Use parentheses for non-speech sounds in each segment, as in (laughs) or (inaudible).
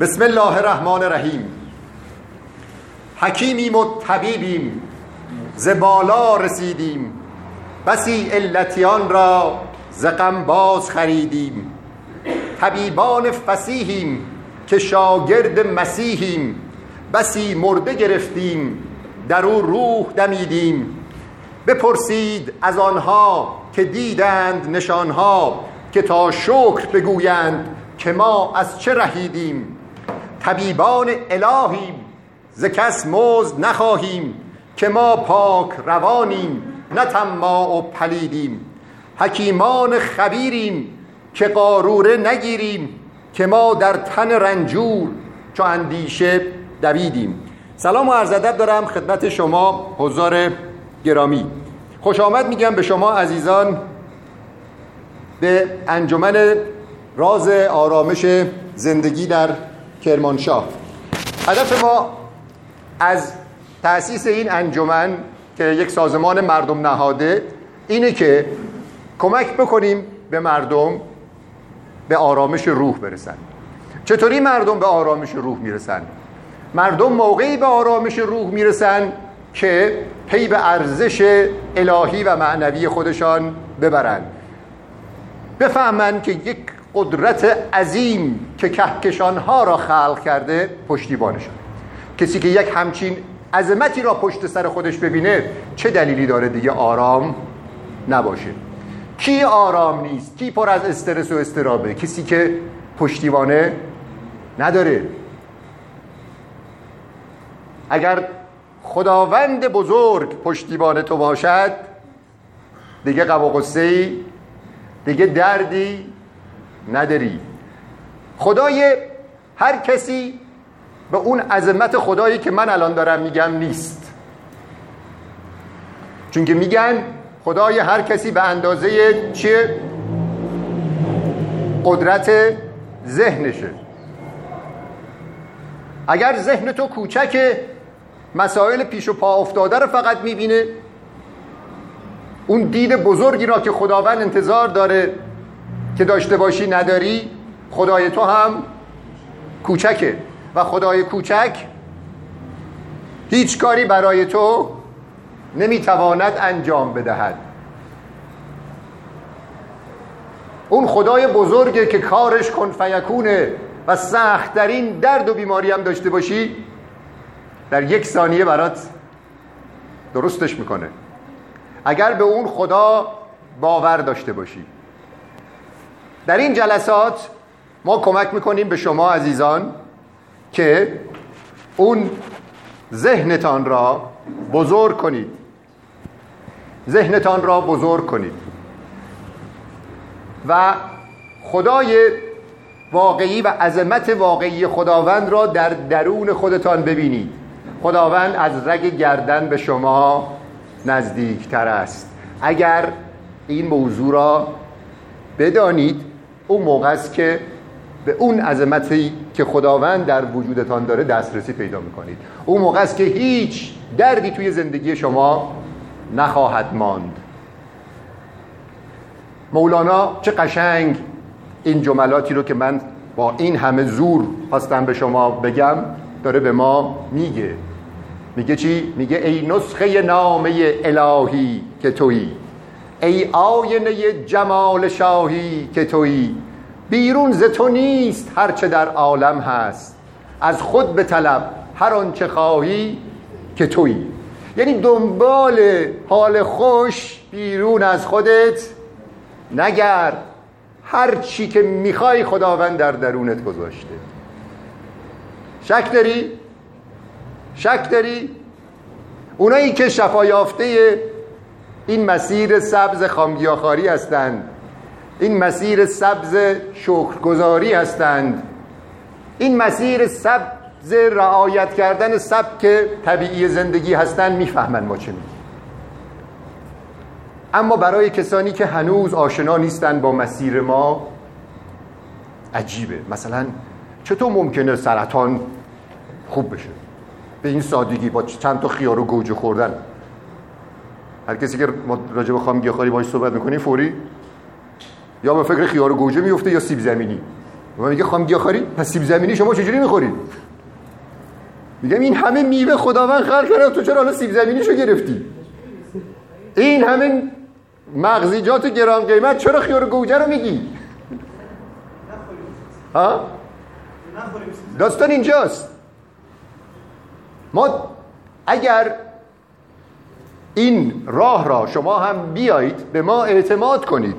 بسم الله الرحمن الرحیم حکیمیم و طبیبیم ز بالا رسیدیم بسی علتیان را ز باز خریدیم طبیبان فسیحیم که شاگرد مسیحیم بسی مرده گرفتیم در او روح دمیدیم بپرسید از آنها که دیدند نشانها که تا شکر بگویند که ما از چه رهیدیم طبیبان الهیم ز کس مزد نخواهیم که ما پاک روانیم نه طماع و پلیدیم. حکیمان خبیریم که قاروره نگیریم که ما در تن رنجور چو اندیشه دویدیم. سلام و عرض ادب دارم خدمت شما حضار گرامی. خوش آمد میگم به شما عزیزان به انجمن راز آرامش زندگی در کرمانشاه. هدف ما از تأسیس این انجمن که یک سازمان مردم نهاده اینه که کمک بکنیم به مردم به آرامش روح برسن. چطوری مردم به آرامش روح می‌رسن؟ مردم موقعی به آرامش روح می‌رسن که پی به ارزش الهی و معنوی خودشان ببرند بفهمند که یک قدرت عظیم که کهکشانها را خلق کرده پشتیبانشان کسی که یک همچین عظمتی را پشت سر خودش ببینه چه دلیلی داره دیگه آرام نباشه؟ کی آرام نیست؟ کی پر از استرس و استرابه؟ کسی که پشتیبانه نداره. اگر خداوند بزرگ پشتیبان تو باشد دیگه قب و دیگه دردی نداری. خدای هر کسی به اون عظمت خدایی که من الان دارم میگم نیست. چون که میگن خدای هر کسی به اندازه چیه؟ قدرت ذهنشه. اگر ذهن تو کوچک مسائل پیش و پا افتاده رو فقط می‌بینه اون دید بزرگی را که خداوند انتظار داره که داشته باشی نداری خدای تو هم کوچکه. و خدای کوچک هیچ کاری برای تو نمی‌تواند انجام بدهد. اون خدای بزرگه که کارش کن فیکونه و سختترین درد و بیماری هم داشته باشی در یک ثانیه برات درستش می‌کنه. اگر به اون خدا باور داشته باشی. در این جلسات ما کمک می‌کنیم به شما عزیزان که اون ذهنتان را بزرگ کنید. ذهنتان را بزرگ کنید. و خدای واقعی و عظمت واقعی خداوند را در درون خودتان ببینید. خداوند از رگ گردن به شما نزدیکتر است. اگر این موضوع را بدانید اون موقع است که به اون عظمتی که خداوند در وجودتان داره دسترسی پیدا می‌کنید. اون موقع است که هیچ دردی توی زندگی شما نخواهد ماند. مولانا چه قشنگ این جملاتی رو که من با این همه زور خواستم به شما بگم داره به ما میگه. میگه چی؟ میگه ای نسخه نامه الهی که تویی. ای آینه جمال شاهی که تویی. بیرون ز تو نیست هرچه در عالم هست. از خود به طلب هر آنچه خواهی که تویی. یعنی دنبال حال خوش بیرون از خودت نگرد هر چی که می‌خوای خداوند در درونت گذاشته. شک داری؟ شک داری؟ اونایی که شفا یافته این مسیر سبز خامگیاخاری هستند. این مسیر سبز شکرگزاری هستند. این مسیر سبز رعایت کردن سبک طبیعی زندگی هستند. می‌فهمن ما چه میگیم. اما برای کسانی که هنوز آشنا نیستند با مسیر ما عجیبه. مثلا چطور ممکنه سرطان خوب بشه؟ به این سادگی با چند تا خیار و گوجه خوردن. هر کسی که راجع به خام گیاهخواری باهاش صحبت می‌کنی فوری یا به فکر خیار و گوجه میفته یا سیب زمینی. و میگه خواهم گیاهخواری پس سیب زمینی شما چجوری می‌خورید؟ میگم این همه میوه خداوند خلق کرده تو چرا حالا سیب زمینیشو گرفتی؟ این همه مغزیجات گران قیمت چرا خیار گوجه رو میگی؟ ها؟ داستان اینجاست. ما اگر این راه را شما هم بیایید به ما اعتماد کنید.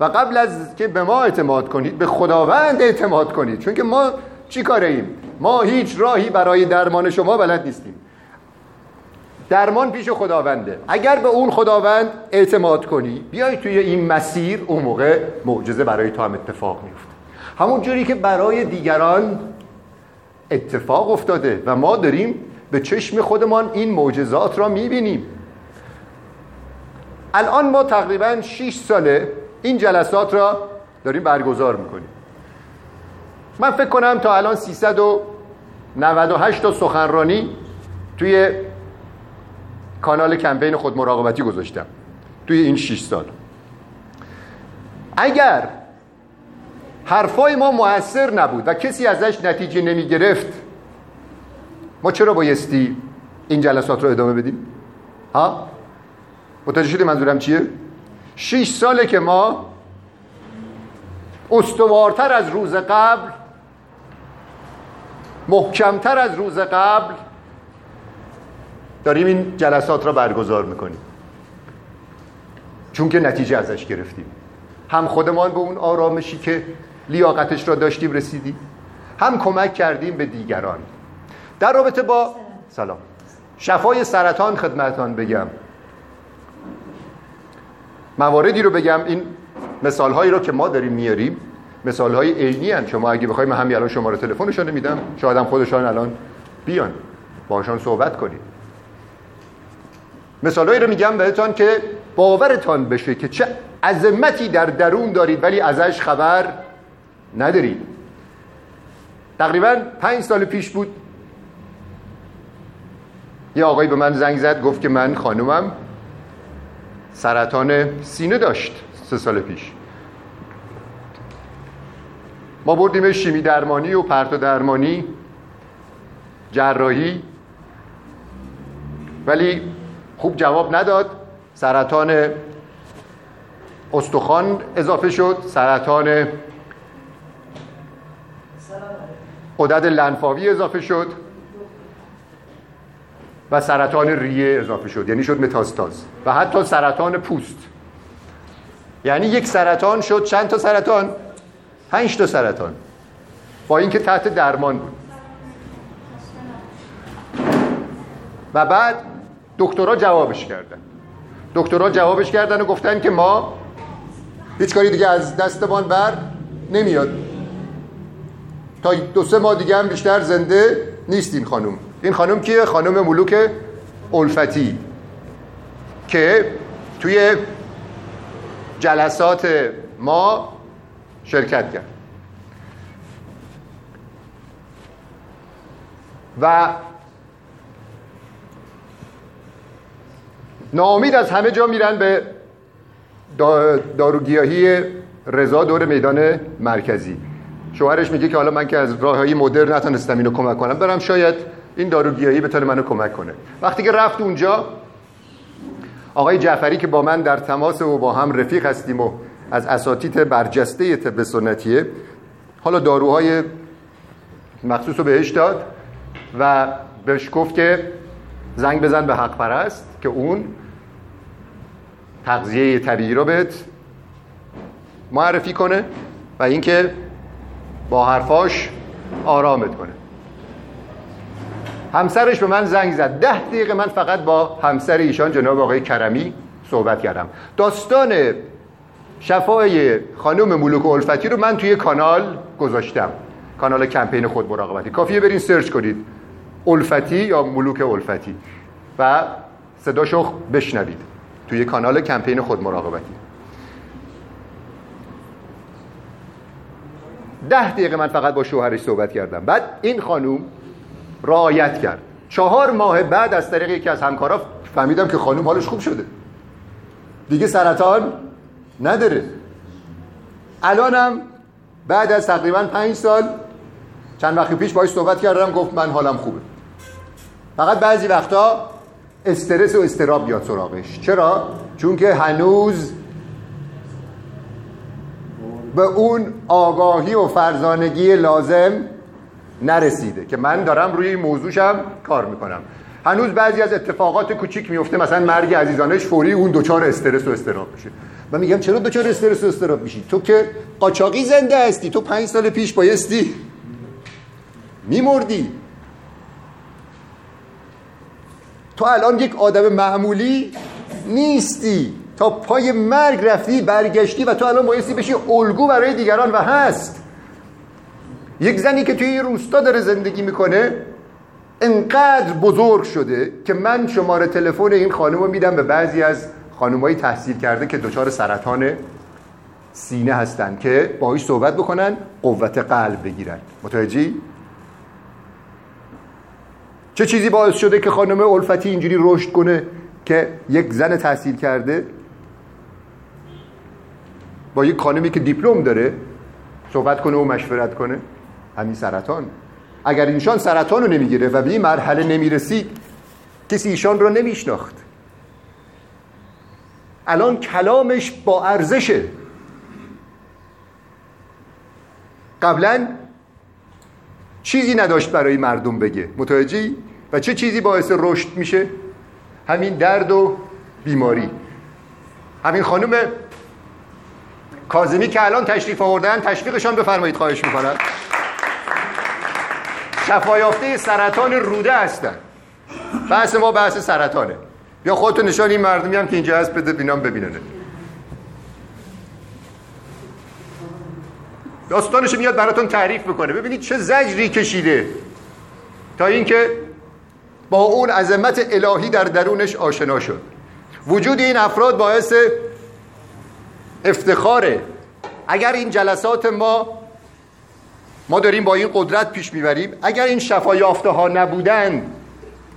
و قبل از که به ما اعتماد کنید به خداوند اعتماد کنید. چون که ما چی کاره ایم؟ ما هیچ راهی برای درمان شما بلد نیستیم. درمان پیش خداونده. اگر به اون خداوند اعتماد کنی بیای توی این مسیر اون موقع معجزه برای تو هم اتفاق میفته همون جوری که برای دیگران اتفاق افتاده و ما داریم به چشم خودمان این معجزات را می‌بینیم. الان ما تقریبا 6 ساله این جلسات را داریم برگزار می‌کنیم من فکر کنم تا الان 398 تا سخنرانی توی کانال کمپین خود مراقبتی گذاشتم توی این 6 سال اگر حرفای ما موثر نبود و کسی ازش نتیجه نمی گرفت ما چرا بایستی این جلسات رو ادامه بدیم؟ ها؟ متوجه شدی منظورم چیه؟ شیش ساله که ما استوارتر از روز قبل محکمتر از روز قبل داریم این جلسات را برگزار می‌کنیم. چون که نتیجه ازش گرفتیم. هم خودمان به اون آرامشی که لیاقتش را داشتیم رسیدیم هم کمک کردیم به دیگران. در رابطه با سلام. شفای سرطان خدمتان بگم. مواردی رو بگم این مثال هایی رو که ما داریم میاریم مثال های عینی هن. شما اگه بخوایم همین الان شماره تلفنشون میدم شاید هم خودشان الان بیان. باشان صحبت کنید مثالهایی رو میگم بهتان که باورتان بشه که چه عظمتی در درون دارید ولی ازش خبر ندارید. تقریبا پنج سال پیش بود یه آقایی به من زنگ زد گفت که من خانومم. سرطان سینه داشت سه سال پیش. ما بردیم شیمی درمانی و پرتو درمانی جراحی ولی خوب جواب نداد. سرطان استخوان اضافه شد. سرطان قدرت لنفاوی اضافه شد. و سرطان ریه اضافه شد. یعنی شد متاستاز. و حتی سرطان پوست. یعنی یک سرطان شد چند تا سرطان؟ پنج تا سرطان. با اینکه تحت درمان بود. و بعد دکترها جوابش کردن. دکترها جوابش کردن و گفتن که ما هیچ کاری دیگه از دستمان بر نمیاد. تا دو سه ماه دیگه هم بیشتر زنده نیست این خانم. این خانم کیه؟ خانم ملوک الفتی که توی جلسات ما شرکت کرد. و ناامید از همه جا میرن به داروگیاهی رضا دور میدان مرکزی. شوهرش میگه که حالا من که از راههای مدرن نتونستم اینو کمک کنم. برم شاید این داروگیایی بتونه منو کمک کنه. وقتی که رفت اونجا آقای جعفری که با من در تماس و با هم رفیق هستیم و از اساتید برجسته طب سنتیه حالا داروهای مخصوص رو بهش داد و بهش گفت که زنگ بزن به حق پرست که اون تغذیه طبیعی رو بهت معرفی کنه و اینکه با حرفاش آرامت کنه. همسرش به من زنگ زد. ده دقیقه من فقط با همسر ایشان جناب آقای کرمی صحبت کردم. داستان شفای خانم ملوک الفتی رو من توی کانال گذاشتم. کانال کمپین خود مراقبتی. کافیه برین سرچ کنید. الفتی یا ملوک الفتی. و صداشو بشنوید. توی کانال کمپین خود مراقبتی. ده دقیقه من فقط با شوهرش صحبت کردم. بعد این خانوم رعایت کرد. چهار ماه بعد از طریق یکی از همکارا فهمیدم که خانوم حالش خوب شده. دیگه سرطان نداره. الانم بعد از تقریبا پنج سال چند وقتی پیش باش صحبت کردم گفت من حالم خوبه. فقط بعضی وقتا استرس و استراب بیاد سراغش. چرا؟ چون که هنوز به اون آگاهی و فرزانگی لازم نرسیده که من دارم روی این موضوعشم کار می‌کنم. هنوز بعضی از اتفاقات کوچیک میفته مثلا مرگ عزیزانش فوری اون دوچار استرس و استراب میشه. و میگم چرا دوچار استرس و استراب میشی؟ تو که قاچاقی زنده هستی تو پنج سال پیش بایستی میمردی. تو الان یک آدم معمولی نیستی. تا پای مرگ رفتی برگشتی و تو الان بایستی بشی الگو برای دیگران و هست. یک زنی که توی این روستا داره زندگی می‌کنه انقدر بزرگ شده که من شماره تلفن این خانم رو میدم به بعضی از خانمایی تحصیل کرده که دچار سرطان سینه هستن که باهاش صحبت بکنن قوت قلب بگیرن. متوجهی؟ چه چیزی باعث شده که خانم الفتی اینجوری رشد کنه که یک زن تحصیل کرده با یک خانمی که دیپلم داره صحبت کنه و مشورت کنه؟ همین سرطان. اگر ایشان سرطان رو نمی‌گیره و به این مرحله نمی‌رسید کسی ایشان رو نمیشناخت. الان کلامش با ارزشه. قبلا چیزی نداشت برای مردم بگه. متوجهی؟ و چه چیزی باعث رشد میشه؟ همین درد و بیماری. همین خانم کازمی که الان تشریف آوردن تشویقشان بفرمایید خواهش می‌کنم. شفایافته سرطان روده هستن. بحث ما بحث سرطانه. یا خودتون نشان این مردمی هم که اینجا هست بده بینام ببیننه داستانش میاد براتون تعریف بکنه ببینید چه زجری کشیده. تا اینکه با اون عظمت الهی در درونش آشنا شد. وجود این افراد باعث افتخاره. اگر این جلسات ما ما داریم با این قدرت پیش می‌بریم. اگر این شفا یافته ها نبودن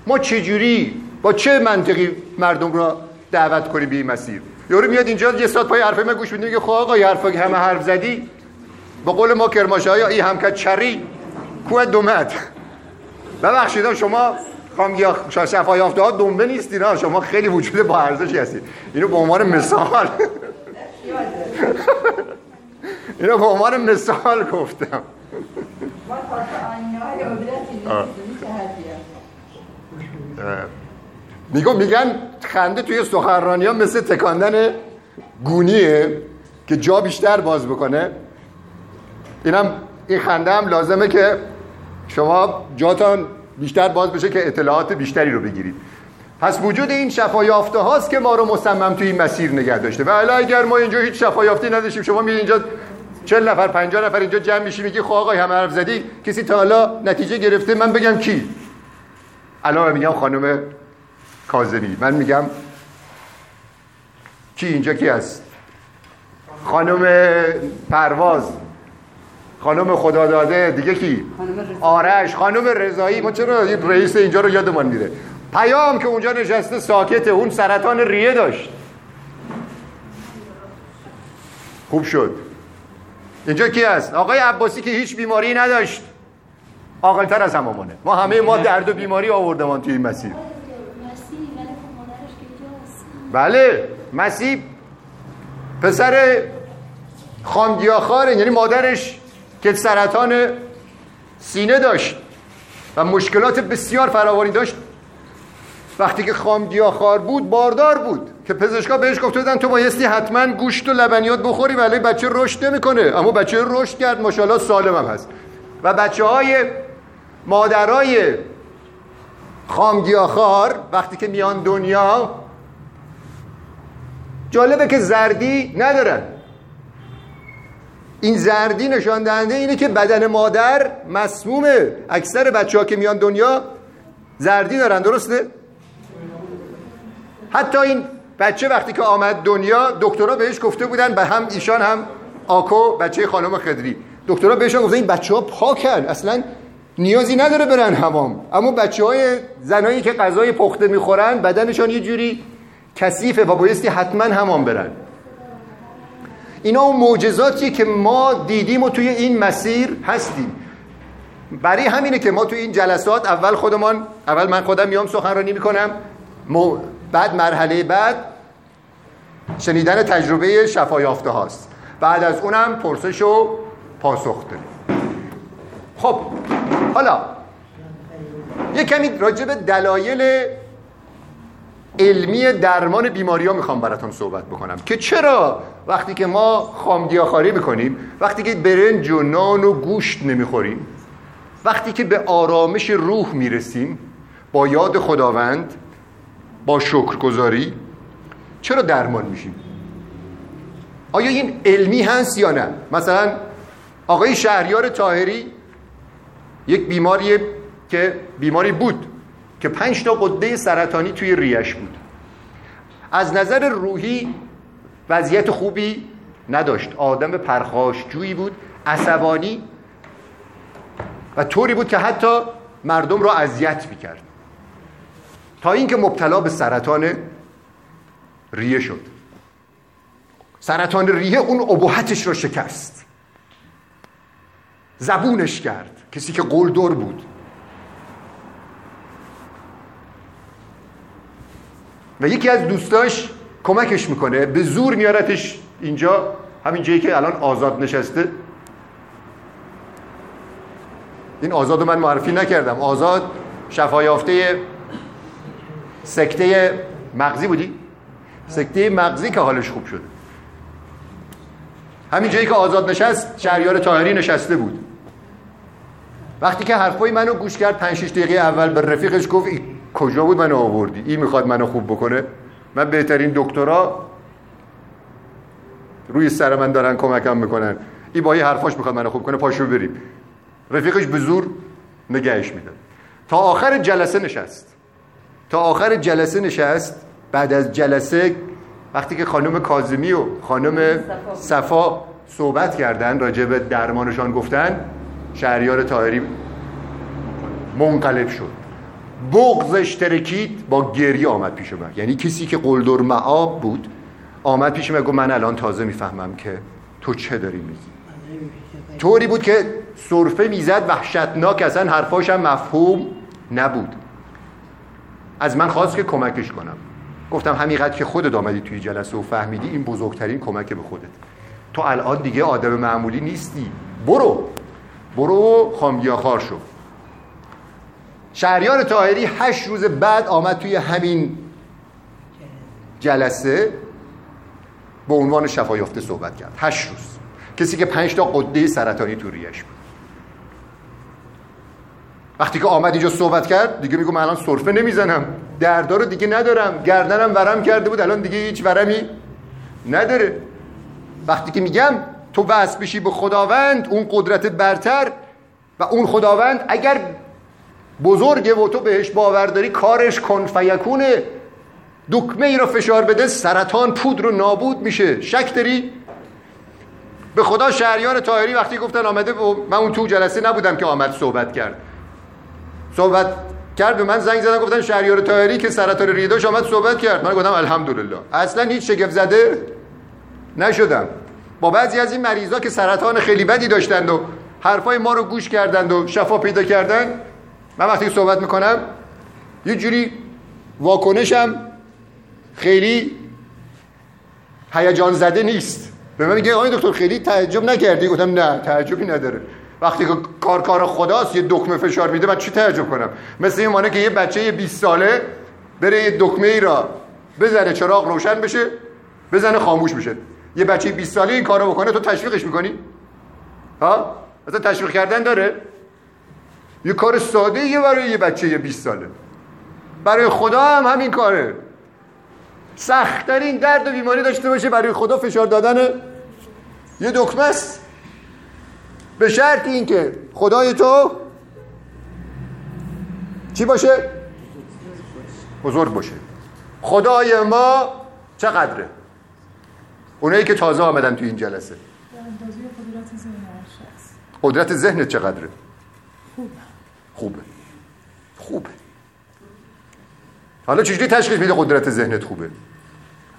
ما چجوری با چه منطقی مردم را دعوت کنیم به این مسیر؟ یورو میاد اینجا یه ساعت پای حرف من گوش میده میگه خب آقا حرف همه حرف زدی. با قول ما کرماشایی این هم که چری کوه دومت. ببخشید شما خام یا شفا یافته ها دنبه نیستین شما خیلی وجود با ارزشی هستید اینو به عنوان مثال. (laughs) اینو به عنوان مثال گفتم. میگم میگن خنده توی سخنرانی ها مثل تکاندن گونیه که جا بیشتر باز بکنه. اینم این خنده هم لازمه که شما جاتان بیشتر باز بشه که اطلاعات بیشتری رو بگیرید. پس وجود این شفایافته هاست که ما رو مصمم توی این مسیر نگه داشته. و اگر ما اینجا هیچ شفایافتی نداشتیم شما میگید اینجا چل نفر پنجاه نفر اینجا جمع میشی میگی خب آقای همه حرف زدی کسی تا حالا نتیجه گرفته من بگم کی؟ الان میگم خانم کاظمی من میگم کی اینجا کی هست؟ خانم پرواز خانم خدا داده دیگه کی؟ آرش خانم رضایی ما چرا رئیس اینجا رو یادمان میره؟ پیام که اونجا نشسته ساکته اون سرطان ریه داشت. خوب شد. اینجا کی هست؟ آقای عباسی که هیچ بیماری نداشت. تر از هممونه. ما همه ما درد و بیماری آوردمان توی این مسیر. بله مسیح پسر خامگیاخاره یعنی مادرش که سرطان سینه داشت و مشکلات بسیار فراوانی داشت. وقتی که خامگیاخوار بود باردار بود. که پزشکا بهش گفته بودن تو بایستی حتما گوشت و لبنیات بخوری ولی بچه رشد نمی‌کنه. اما بچه رشد کرد ماشاءالله سالم هم هست. و بچه های مادرای خامگیاخوار وقتی که میان دنیا جالبه که زردی ندارن. این زردی نشان دهنده اینه که بدن مادر مسمومه. اکثر بچه ها که میان دنیا زردی دارن درسته؟ حتی این بچه وقتی که آمد دنیا دکترها بهش گفته بودن به هم ایشان هم آکو بچه خانم خدری. دکترها بهش گفتن این بچه ها پاکن اصلا نیازی نداره برن همام اما بچه های زنایی که غذای پخته می‌خورن بدنشان یه جوری کثیفه و بایستی حتما همام برن. اینا اون معجزاتیه که ما دیدیم و توی این مسیر هستیم. برای همینه که ما توی این جلسات اول خودمان اول من خودم میام سخنرانی می‌کنم بعد مرحله بعد شنیدن تجربه شفایافته هاست. بعد از اونم پرسش و پاسخ داریم. خب حالا یه کمی راجع به دلایل علمی درمان بیماری ها می‌خوام براتون صحبت بکنم. که چرا وقتی که ما خامگیاخواری می‌کنیم وقتی که برنج و نان و گوشت نمی‌خوریم وقتی که به آرامش روح می‌رسیم با یاد خداوند با شکرگزاری چرا درمان میشیم آیا این علمی هست یا نه؟ مثلا آقای شهریار تاهری یک بیماری که بیماری بود که پنج تا قده سرطانی توی ریش بود. از نظر روحی وضعیت خوبی نداشت. آدم پرخاش جویی بود عصبانی و طوری بود که حتی مردم را اذیت می‌کرد. تا اینکه مبتلا به سرطان ریه شد. سرطان ریه اون ابهتش رو شکست. زبونش کرد. کسی که قلدر بود. و یکی از دوستاش کمکش می‌کنه. به زور میارتش اینجا همین جایی که الان آزاد نشسته. این آزاد من معرفی نکردم. آزاد شفایافته سکته مغزی بودی؟ سکته مغزی که حالش خوب شده. همین جایی که آزاد نشست شهریار تاهری نشسته بود. وقتی که حرفای منو گوش کرد 5 6 دقیقه اول به رفیقش گفت ای کجا بود منو آوردی؟ این می‌خواد منو خوب بکنه؟ من بهترین دکترا روی سر من دارن کمکم می‌کنن. این با یه حرفاش می‌خواد منو خوب کنه پاشو بریم. رفیقش به زور نگهش می‌داد. تا آخر جلسه نشست. تا آخر جلسه نشست بعد از جلسه وقتی که خانم کازمی و خانم صفا صحبت کردن راجع به درمانشان گفتن شهریار تاهری منقلب شد. بغزش ترکید با گریه آمد پیش من. یعنی کسی که قلدر معاب بود آمد پیش من گفت من الان تازه می‌فهمم که تو چه داری میگی. طوری بود که صرفه می‌زد وحشتناک اصلا حرفاش مفهوم نبود. از من خواست که کمکش کنم. گفتم همینقدر که خودت آمدی توی جلسه و فهمیدی این بزرگترین کمک به خودت. تو الان دیگه آدم معمولی نیستی. برو. برو خامگیاخوار شو. شهریار تاهری هشت روز بعد آمد توی همین جلسه به عنوان شفایافته صحبت کرد. هشت روز. کسی که پنج تا قده سرطانی تو ریش بود. وقتی که آمد اینجا صحبت کرد دیگه میگم الان سرفه نمی‌زنم. دردار رو دیگه ندارم. گردنم ورم کرده بود. الان دیگه هیچ ورمی نداره. وقتی که میگم تو وصل بشی به خداوند اون قدرت برتر و اون خداوند اگر بزرگه و تو بهش باور داری کارش کن. فیکونه دکمه ای رو فشار بده سرطان پود رو نابود میشه. شک داری؟ به خدا شهریار تاهری وقتی گفتن آمده من اون تو جلسه نبودم که آمد صحبت کرد. صحبت کرد به من زنگ زدن گفتن شهریار تاهری که سرطان ریداش آمد صحبت کرد. من گفتم الحمدلله. اصلا هیچ شگفت زده نشدم. با بعضی از این مریضا که سرطان خیلی بدی داشتند و حرفای ما رو گوش کردند و شفا پیدا کردن من وقتی صحبت می‌کنم یه جوری واکنشم خیلی هیجان زده نیست. به من میگه آقای دکتر خیلی تعجب نکردی؟ گفتم نه تعجبی نداره. وقتی که کار کار خداست یه دکمه فشار میده من چی تعجب کنم؟ مثل این مانه که یه بچه 20 ساله بره یه دکمه ای را بزنه چراغ روشن بشه بزنه خاموش بشه. یه بچه 20 ساله این کارو بکنه تو تشویقش می‌کنی؟ ها؟ مثلا تشویق کردن داره؟ یه کار ساده یه برای یه بچه 20 ساله. برای خدا هم همین کاره. سختترین درد و بیماری داشته باشه برای خدا فشار دادن یه دکمه است. به شرط اینکه خدای تو چی باشه؟ بزرگ باشه. خدای ما چقدره؟ اونایی که تازه آمدن تو این جلسه. قدرت ذهن چقدره؟ خوبه. خوبه. خوبه. حالا چجوری تشخیص میده قدرت ذهنت خوبه؟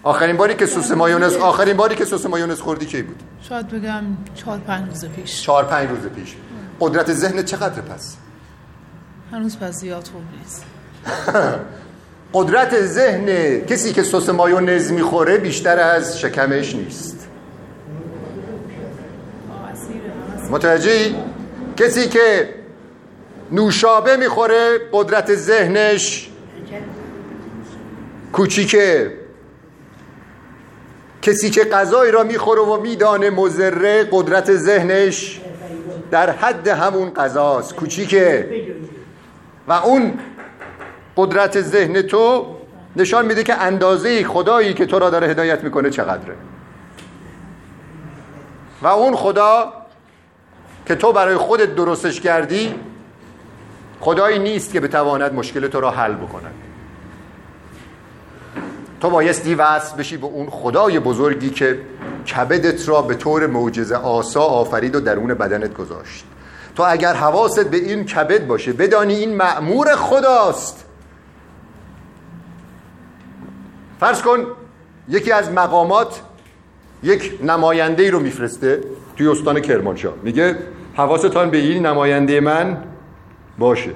آخرین باری که سس مایونز آخرین باری که سس مایونز خوردی کی بود؟ شاید بگم چهار پنج روز پیش. چهار پنج روز پیش. قدرت ذهن چقدر پس؟ هنوز پس زیاد خوب نیست. (laughs) قدرت ذهن کسی که سس مایونز می‌خوره بیشتر از شکمش نیست. متوجهی؟ کسی که نوشابه می‌خوره قدرت ذهنش کوچیکه. کسی که غذایی را می‌خوره و میدانه مزره قدرت ذهنش در حد همون غذاست. کوچیکه. و اون قدرت ذهن تو نشان میده که اندازه خدایی که تو را داره هدایت می‌کنه چقدره. و اون خدا که تو برای خودت درستش کردی خدایی نیست که بتواند مشکل تو را حل بکند. تو بایستی وصل بشی به اون خدای بزرگی که کبدت را به طور معجزه آسا آفرید و درون بدنت گذاشت. تو اگر حواست به این کبد باشه بدانی این معمور خداست. فرض کن یکی از مقامات یک نماینده ای رو میفرسته توی استان کرمانشاه. میگه حواستان به این نماینده من باشه.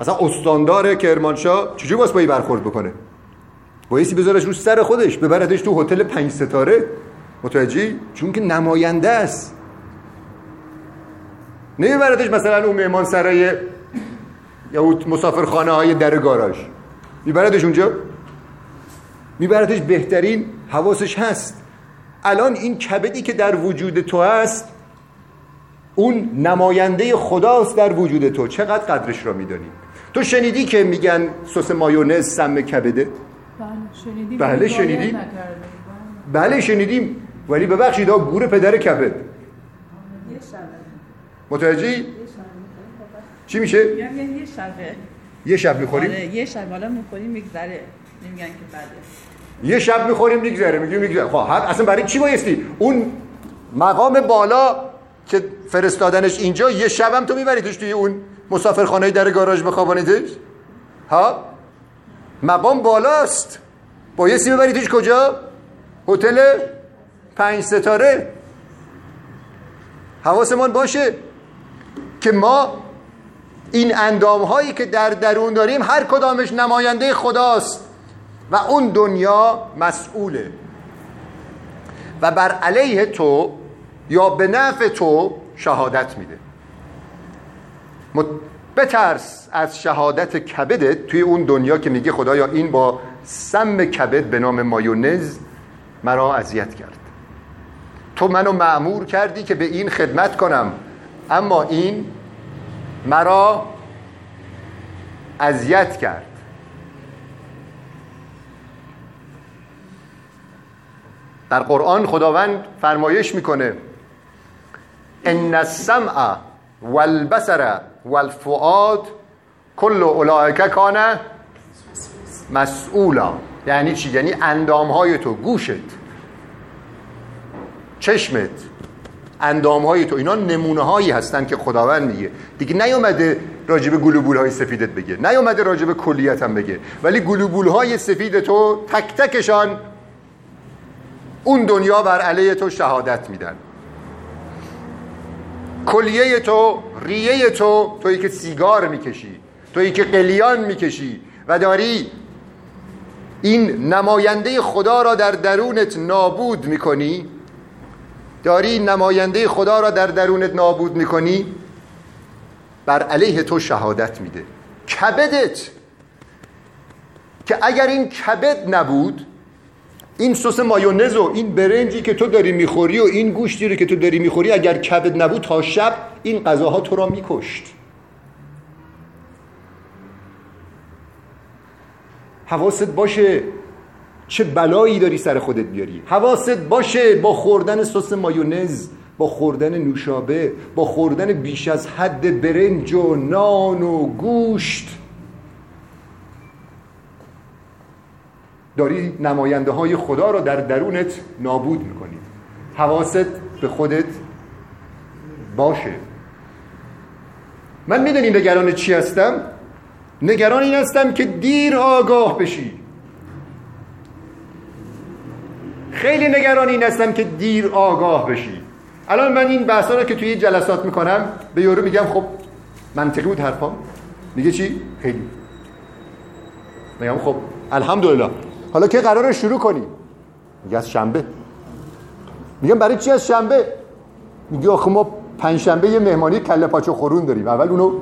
اصلا استاندار کرمانشاه چجوری باز با برخورد بکنه؟ بایستی بذارش رو سر خودش ببردش تو هتل پنج ستاره. متوجهی؟ چون که نماینده است. نمیبردش مثلا اون مهمان سرای یا اون مسافرخانه های در گاراژ. میبردش اونجا. میبردش بهترین حواسش هست. الان این کبدی که در وجود تو هست اون نماینده خداست در وجود تو. چقدر قدرش را میدانی؟ تو شنیدی که میگن سس مایونز سم کبده؟ بله شنیدیم بله شنیدیم. ولی ببخشید ها گور پدر کبد متوجهی؟ چی میشه؟ یه شبه. یه شب می‌خوریم؟ آره یه شب. حالا می‌خوریم میگذره. نمیگن که بده یه شب می‌خوریم میگذره. میگیم میگذره. خب اصلا برای چی بایستی؟ اون مقام بالا که فرستادنش اینجا یه شبم تو میبریدش توی اون مسافرخانه در گاراژ بخوابانیدش ها مقام بالاست. بایستی ببریدش کجا؟ هتل پنج ستاره. حواسمان باشه که ما این اندام هایی که در درون داریم هر کدامش نماینده خداست و اون دنیا مسئوله. و بر علیه تو یا به نفع تو شهادت میده. بترس از شهادت کبدت توی اون دنیا که میگه خدایا این با سم کبد به نام مایونز مرا اذیت کرد. تو منو معمور کردی که به این خدمت کنم اما این مرا اذیت کرد. در قرآن خداوند فرمایش می‌کنه ان السمع والبصر والفؤاد کل اولئک کان مسئولا. یعنی چی؟ یعنی اندام های تو گوشت چشمت. اندام های تو اینا نمونه هایی هستن که خداوند میگه. دیگه نیومده راجب گلوبول های سفیدت بگه. نیومده راجب کلیت هم بگه. ولی گلوبول های سفید تو تک تکشان اون دنیا بر علیه تو شهادت میدن. کلیه تو ریه تو تویی که سیگار می‌کشی تویی که قلیان می‌کشی و داری این نماینده خدا را در درونت نابود می‌کنی؟ داری نماینده خدا را در درونت نابود می‌کنی؟ بر علیه تو شهادت میده. کبدت. که اگر این کبد نبود این سس مایونز و این برنجی که تو داری می‌خوری و این گوشتی رو که تو داری می‌خوری اگر کبد نبود تا شب این غذاها تو را میکشت. حواست باشه چه بلایی داری سر خودت بیاری. حواست باشه با خوردن سس مایونز با خوردن نوشابه با خوردن بیش از حد برنج و نان و گوشت. داری نماینده های خدا را در درونت نابود می‌کنی. حواست به خودت باشه. من می‌دونی نگران چی هستم؟ نگران این هستم که دیر آگاه بشی. خیلی نگران این هستم که دیر آگاه بشی. الان من این بحثا رو که توی جلسات می‌کنم به یورو میگم خب منطقی بود حرفام. میگه چی؟ خیلی. میگم خب الحمدلله. حالا که قرار شروع کنی میگه از شنبه. میگم برای چی از شنبه؟ میگه آخه ما پنجشنبه یه مهمانی کله پاچه خورون داریم. اول اونو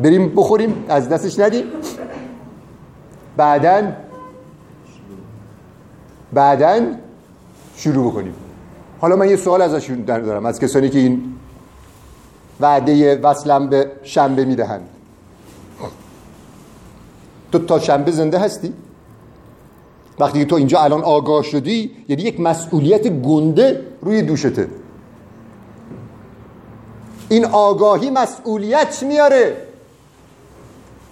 بریم بخوریم. از دستش ندیم. بعدا بعدا شروع بکنیم. حالا من یه سوال ازشون دارم. از کسانی که این وعده وصلم به شنبه می‌دهند. تو تا شنبه زنده هستی؟ وقتی تو اینجا الان آگاه شدی یعنی یک مسئولیت گنده روی دوشته این آگاهی مسئولیت میاره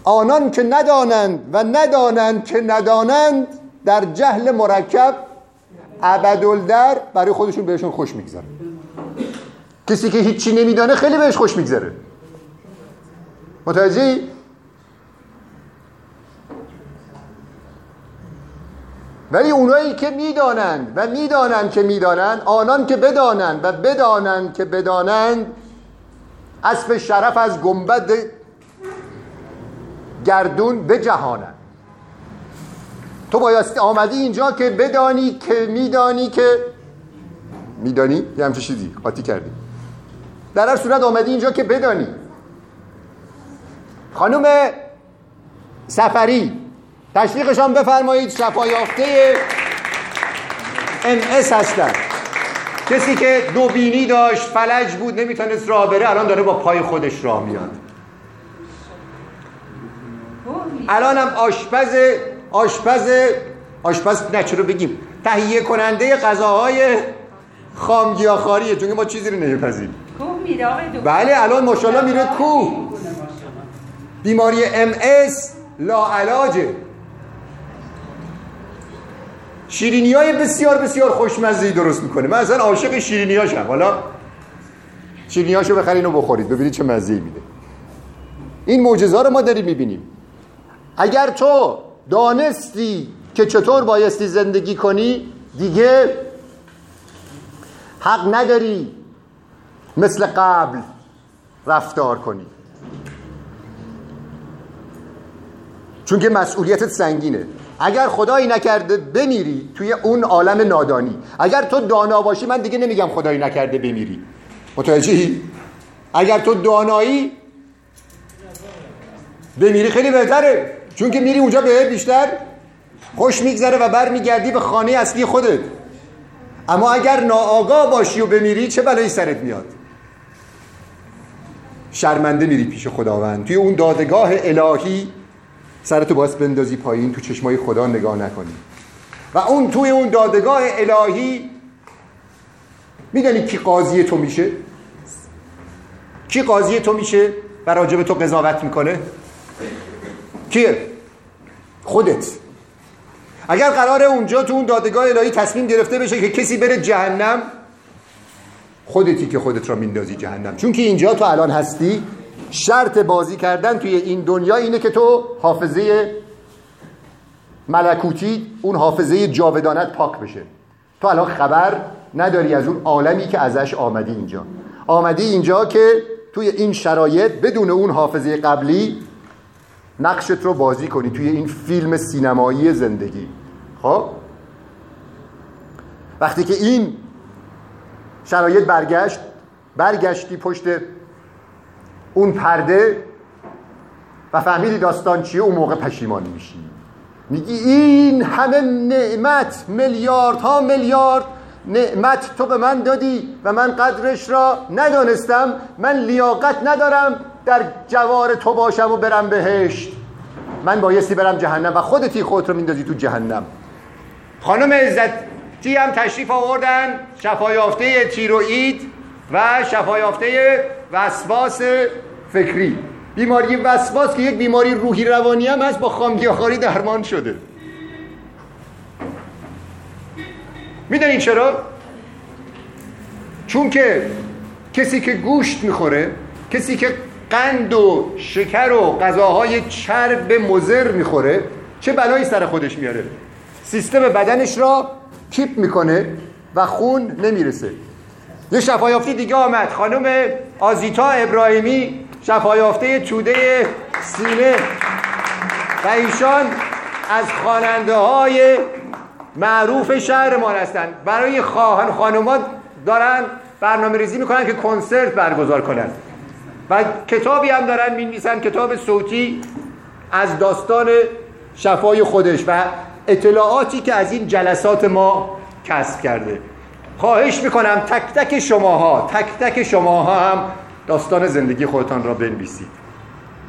آنان که ندانند و ندانند که ندانند در جهل مرکب ابدالدر برای خودشون بهشون خوش میگذره کسی که هیچی نمیدانه خیلی بهش خوش میگذره متوجهی؟ ولی اونایی که می‌دانند و می‌دانند که می‌دانند آنان که بدانند و بدانند که بدانند اسب شرف از گنبد گردون به جهانند تو بایستی آمدی اینجا که بدانی که میدانی که میدانی؟ یه همچه چیزی قاطی کردی. در هر صورت آمدی اینجا که بدانی. خانم سفری تشویقشان بفرمایید شفا یافته ام اس هستن. کسی که دو بینی داشت فلج بود نمی‌تونست راه بره الان داره با پای خودش راه میاد. الان هم آشپز آشپز آشپز نه چرا بگیم. تهیه کننده غذاهای خامگیاخاریه چون ما چیزی رو نمیپذیریم. بله الان ماشاءالله میره کو بیماری ام اس لاعلاجه. شیرینی های بسیار بسیار خوشمزهی درست می‌کنه. من اصلا عاشق شیرینی هاشم حالا شیرینی هاشو بخرین و بخورید. ببینید چه مزهی میده. این معجزه رو ما داریم می‌بینیم. اگر تو دانستی که چطور بایستی زندگی کنی دیگه حق نداری مثل قبل رفتار کنی. چون که مسئولیتت سنگینه. اگر خدایی نکرده بمیری توی اون عالم نادانی. اگر تو دانا باشی من دیگه نمیگم خدایی نکرده بمیری. متوجهی؟ اگر تو دانایی بمیری خیلی بهتره. چون که میری اونجا بهت بیشتر خوش میگذره و برمیگردی به خانه اصلی خودت. اما اگر ناآگاه باشی و بمیری چه بلایی سرت میاد؟ شرمنده میری پیش خداوند. توی اون دادگاه الهی سرتو باید بندازی پایین تو چشمای خدا نگاه نکنی. و اون توی اون دادگاه الهی میدانی کی قاضی تو میشه؟ کی قاضی تو میشه و راجب تو قضاوت می‌کنه؟ کیه؟ خودت. اگر قرار اونجا تو اون دادگاه الهی تصمیم گرفته بشه که کسی بره جهنم خودتی که خودت را میندازی جهنم. چون که اینجا تو الان هستی شرط بازی کردن توی این دنیا اینه که تو حافظه ملکوتی اون حافظه جاودانت پاک بشه. تو الان خبر نداری از اون عالمی که ازش آمدی اینجا. آمدی اینجا که توی این شرایط بدون اون حافظه قبلی نقشت رو بازی کنی توی این فیلم سینمایی زندگی. خب؟ وقتی که این شرایط برگشت برگشتی پشت اون پرده و فهمیدی داستان چیه اون موقع پشیمان میشی. میگی این همه نعمت میلیاردها میلیارد نعمت تو به من دادی و من قدرش را ندانستم من لیاقت ندارم در جوار تو باشم و برم بهشت. من بایستی برم جهنم و خودتی خودت رو میندازی تو جهنم. خانم عزت چی هم تشریف آوردن؟ شفایافته تیروئید و شفایافته وسواس فکری. بیماری وسواس که یک بیماری روحی روانی هم هست با خامگیاخاری درمان شده. می‌دونین چرا؟ چون که کسی که گوشت می‌خوره کسی که قند و شکر و غذاهای چرب مزر می‌خوره چه بلایی سر خودش میاره؟ سیستم بدنش را کیپ می‌کنه و خون نمی‌رسه. یه شفایافتی دیگه آمد. خانم آزیتا ابراهیمی شفایافته توده سینه. و ایشان از خواننده های معروف شهرمان هستند. برای خواهن خانوما دارن برنامه ریزی می‌کنن که کنسرت برگزار کنن. و کتابی هم دارن می‌نویسن کتاب صوتی از داستان شفای خودش و اطلاعاتی که از این جلسات ما کسب کرده. خواهش می‌کنم تک تک شماها تک تک شماها هم داستان زندگی خودتان را بنویسید.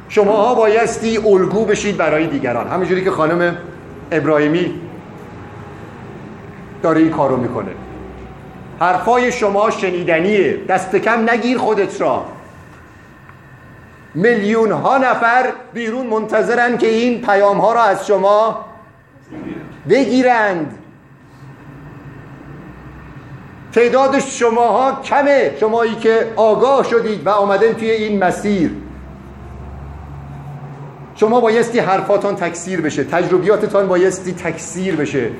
شماها بایستی الگو بشید برای دیگران. همینجوری که خانم ابراهیمی داره این کارو می‌کنه. حرفای شما شنیدنیه. دست کم نگیر خودت را. میلیون ها نفر بیرون منتظرن که این پیام ها را از شما بگیرند. تعداد شماها کمه شمایی که آگاه شدید و آمدن توی این مسیر. شما بایستی حرفاتان تکثیر بشه تجربیاتتان بایستی تکثیر بشه.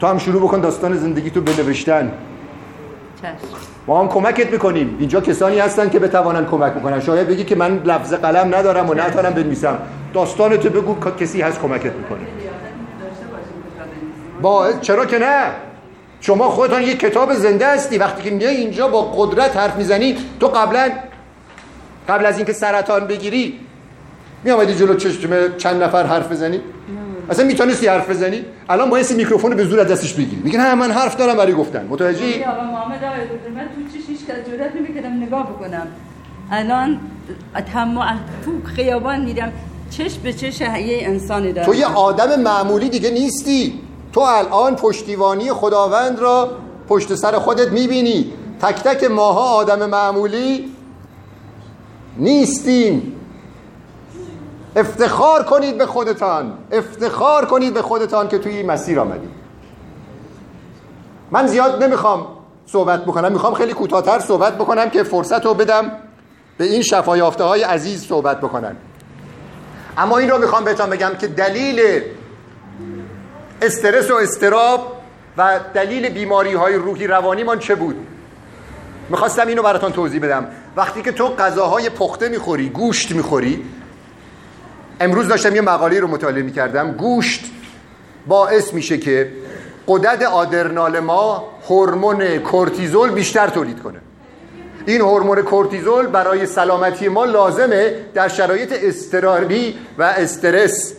تو هم شروع بکن داستان زندگی تو بنوشتن. ما هم کمکت می‌کنیم. اینجا کسانی هستن که بتوانن کمک بکنن. شاید بگی که من لفظ قلم ندارم و نتوانم بنویسم. داستان تو بگو کسی هست کمکت می‌کنه. با چرا که نه. شما خودتان یک کتاب زنده هستی. وقتی که میای اینجا با قدرت حرف می‌زنی تو قبلا قبل از اینکه سرطان بگیری می جلو چشم چند نفر حرف بزنی؟ اصلا می‌تونستی حرف بزنی؟ الان بایستی میکروفون به زور از دستش بگیری. میگن نه من حرف دارم برای گفتن. متوجهی؟ آقا محمد آقای دکتر من تو چش هیچ کس جرئت نمی‌کردم نگاه بکنم. الان تمام تو خیابان میرم چش به چش یه انسانی دارم. تو یه آدم معمولی دیگه نیستی. تو الان پشتیبانی خداوند را پشت سر خودت می‌بینی. تک تک ماها آدم معمولی نیستیم. افتخار کنید به خودتان. افتخار کنید به خودتان که توی این مسیر آمدید من زیاد نمی‌خوام صحبت بکنم. می‌خوام خیلی کوتاهتر صحبت بکنم که فرصت رو بدم به این شفایافته های عزیز صحبت بکنن. اما این رو می‌خوام بهتان بگم که دلیل استرس و استراب و دلیل بیماری های روحی روانی من چه بود؟ می‌خواستم اینو براتون توضیح بدم. وقتی که تو غذاهای پخته می‌خوری گوشت می‌خوری امروز داشتم یه مقاله رو مطالعه می‌کردم. گوشت باعث میشه که قدرت آدرنال ما هورمون کورتیزول بیشتر تولید کنه. این هورمون کورتیزول برای سلامتی ما لازمه در شرایط استراری و استرس.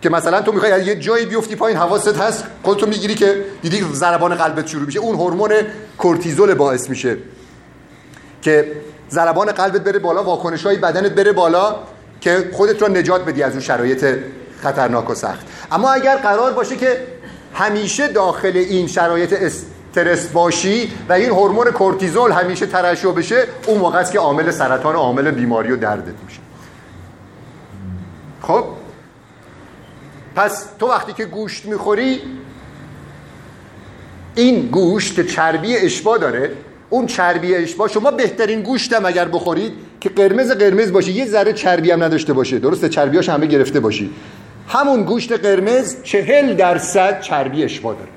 که مثلا تو می‌خوای از یه جایی بیفتی پایین حواست هست خودتو می‌گیری که دیدی ضربان قلبت شروع میشه. اون هورمون کورتیزول باعث میشه که ضربان قلبت بره بالا واکنش های بدنت بره بالا که خودت را نجات بدی از اون شرایط خطرناک و سخت. اما اگر قرار باشه که همیشه داخل این شرایط استرس باشی و این هورمون کورتیزول همیشه ترشح بشه اون موقع است که عامل سرطان و عامل بیماری و دردت میشه. خب؟ پس تو وقتی که گوشت می‌خوری این گوشت چربی اشبا داره. اون چربی اشبا شما بهترین گوشتم اگر بخورید که قرمز قرمز باشه. یه ذره چربی هم نداشته باشه. درسته؟ چربیاش همه گرفته باشی. همون گوشت قرمز چهل درصد چربی اشبا داره.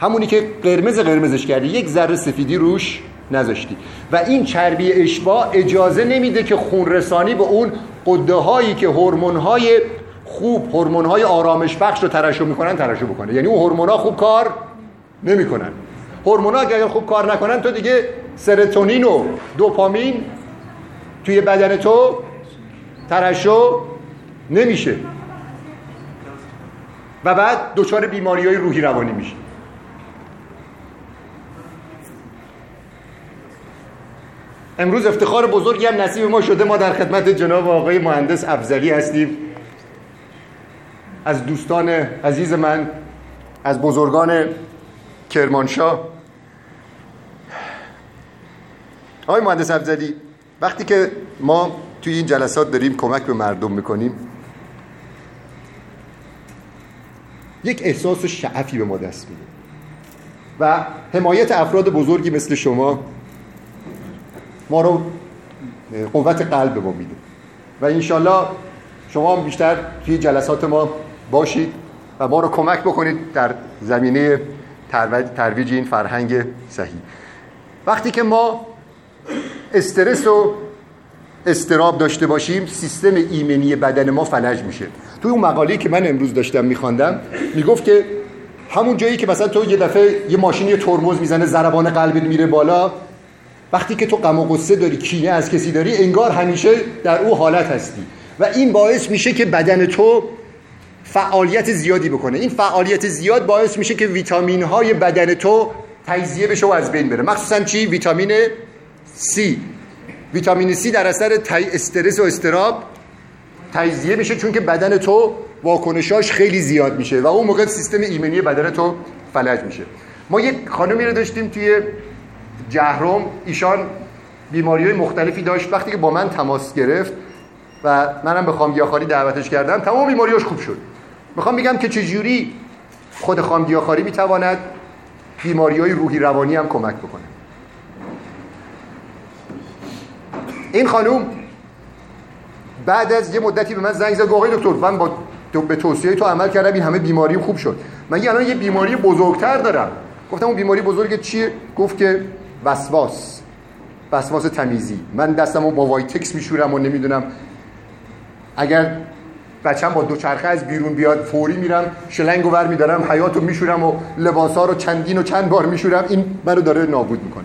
همونی که قرمز قرمزش کردی. یک ذره سفیدی روش نذاشتی. و این چربی اشبا اجازه نمیده که خون رسانی به اون قده هایی که هورمون های خوب هورمون های آرامش بخش رو ترشح می‌کنن ترشح بکنه. یعنی اون هورمون ها خوب کار نمی‌کنن. هورمون ها اگر خوب کار نکنن تو دیگه سرتونین و دوپامین توی بدن تو ترشح نمیشه. و بعد دچار بیماری های روحی روانی میشه. امروز افتخار بزرگی هم نصیب ما شده. ما در خدمت جناب آقای مهندس افزلی هستیم. از دوستان عزیز من از بزرگان کرمانشاه. آقای مهندس افزلی وقتی که ما توی این جلسات داریم کمک به مردم می‌کنیم یک احساس شعفی به ما دست میده و حمایت افراد بزرگی مثل شما ما رو قوت قلب به ما میده. و انشالله شما هم بیشتر توی جلسات ما باشید و ما رو کمک بکنید در زمینه ترویج این فرهنگ صحیح. وقتی که ما استرس و استراب داشته باشیم سیستم ایمنی بدن ما فلج میشه. توی اون مقاله که من امروز داشتم میخواندم می‌گفت که همون جایی که مثلا تو یه دفعه یه ماشین یه ترمز می‌زنه ضربان قلبت میره بالا وقتی که تو غم و غصه داری کینه از کسی داری انگار همیشه در او حالت هستی. و این باعث میشه که بدن تو فعالیت زیادی بکنه. این فعالیت زیاد باعث میشه که ویتامین های بدن تو تجزیه بشه و از بین بره. مخصوصا چی؟ ویتامین C. ویتامین C در اثر استرس و استراب تجزیه میشه چون که بدن تو واکنشاش خیلی زیاد میشه و اون موقع سیستم ایمنی بدن تو فلج میشه. ما یک خانمی رو داشتیم توی جهرم. ایشان بیماری های مختلفی داشت. وقتی که با من تماس گرفت و منم به خامگیاخاری دعوتش کردم تمام بیماریاش خوب شد. می‌خوام بگم که چجوری خود خامگیاخاری می‌تواند بیماری های روحی روانی هم کمک بکنه. این خانوم بعد از یه مدتی به من زنگ زد آقای دکتر من با به توصیه تو عمل کردم این همه بیماری خوب شد. من یه الان یه بیماری بزرگتر دارم. گفتم اون بیماری بزرگ چیه؟ گفت که وسواس. وسواس تمیزی. من دستمو با وایتکس میشورم و نمی‌دونم اگر بچم با دوچرخه از بیرون بیاد فوری میرم شلنگ و ور میدارم حیاتو میشورم و لباسا رو چندین و چند بار میشورم. این منو داره نابود می‌کنه.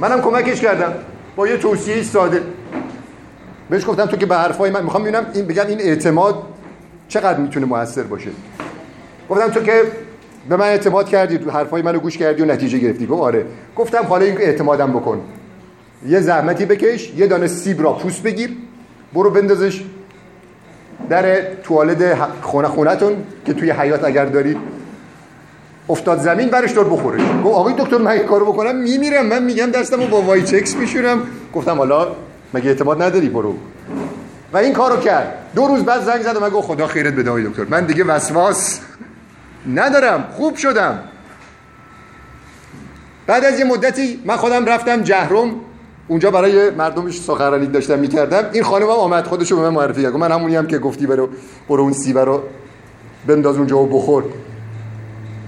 منم کمکش کردم. با یه توصیه ساده. بهش گفتم تو که به حرفای من می‌خوام ببینم این بگم این اعتماد چقدر می‌تونه موثر باشه؟ گفتم تو که به من اعتماد کردی تو حرفای منو گوش کردی و نتیجه گرفتی. گفت آره. گفتم حالا این اعتمادم بکن. یه زحمتی بکش یه دانه سیب را پوست بگیر برو بندازش. در توالد خونه خونتون که توی حیات اگر داری افتاد زمین برش دار بخورش. گفت آقای دکتر من کارو بکنم میمیرم من میگم دستمو با وایچکس میشورم. گفتم حالا مگه اعتماد نداری؟ برو. و این کارو کرد. دو روز بعد زنگ زد و من گفت خدا خیرت بده آقای دکتر. من دیگه وسواس ندارم. خوب شدم. بعد از یه مدتی من خودم رفتم جهرم. اونجا برای مردمش سخنرانی داشتم می‌کردم. این خانم هم آمد خودشو به من معرفی کرد. من همونی هم که گفتی برو برو اون سیب رو بنداز اونجا و بخور.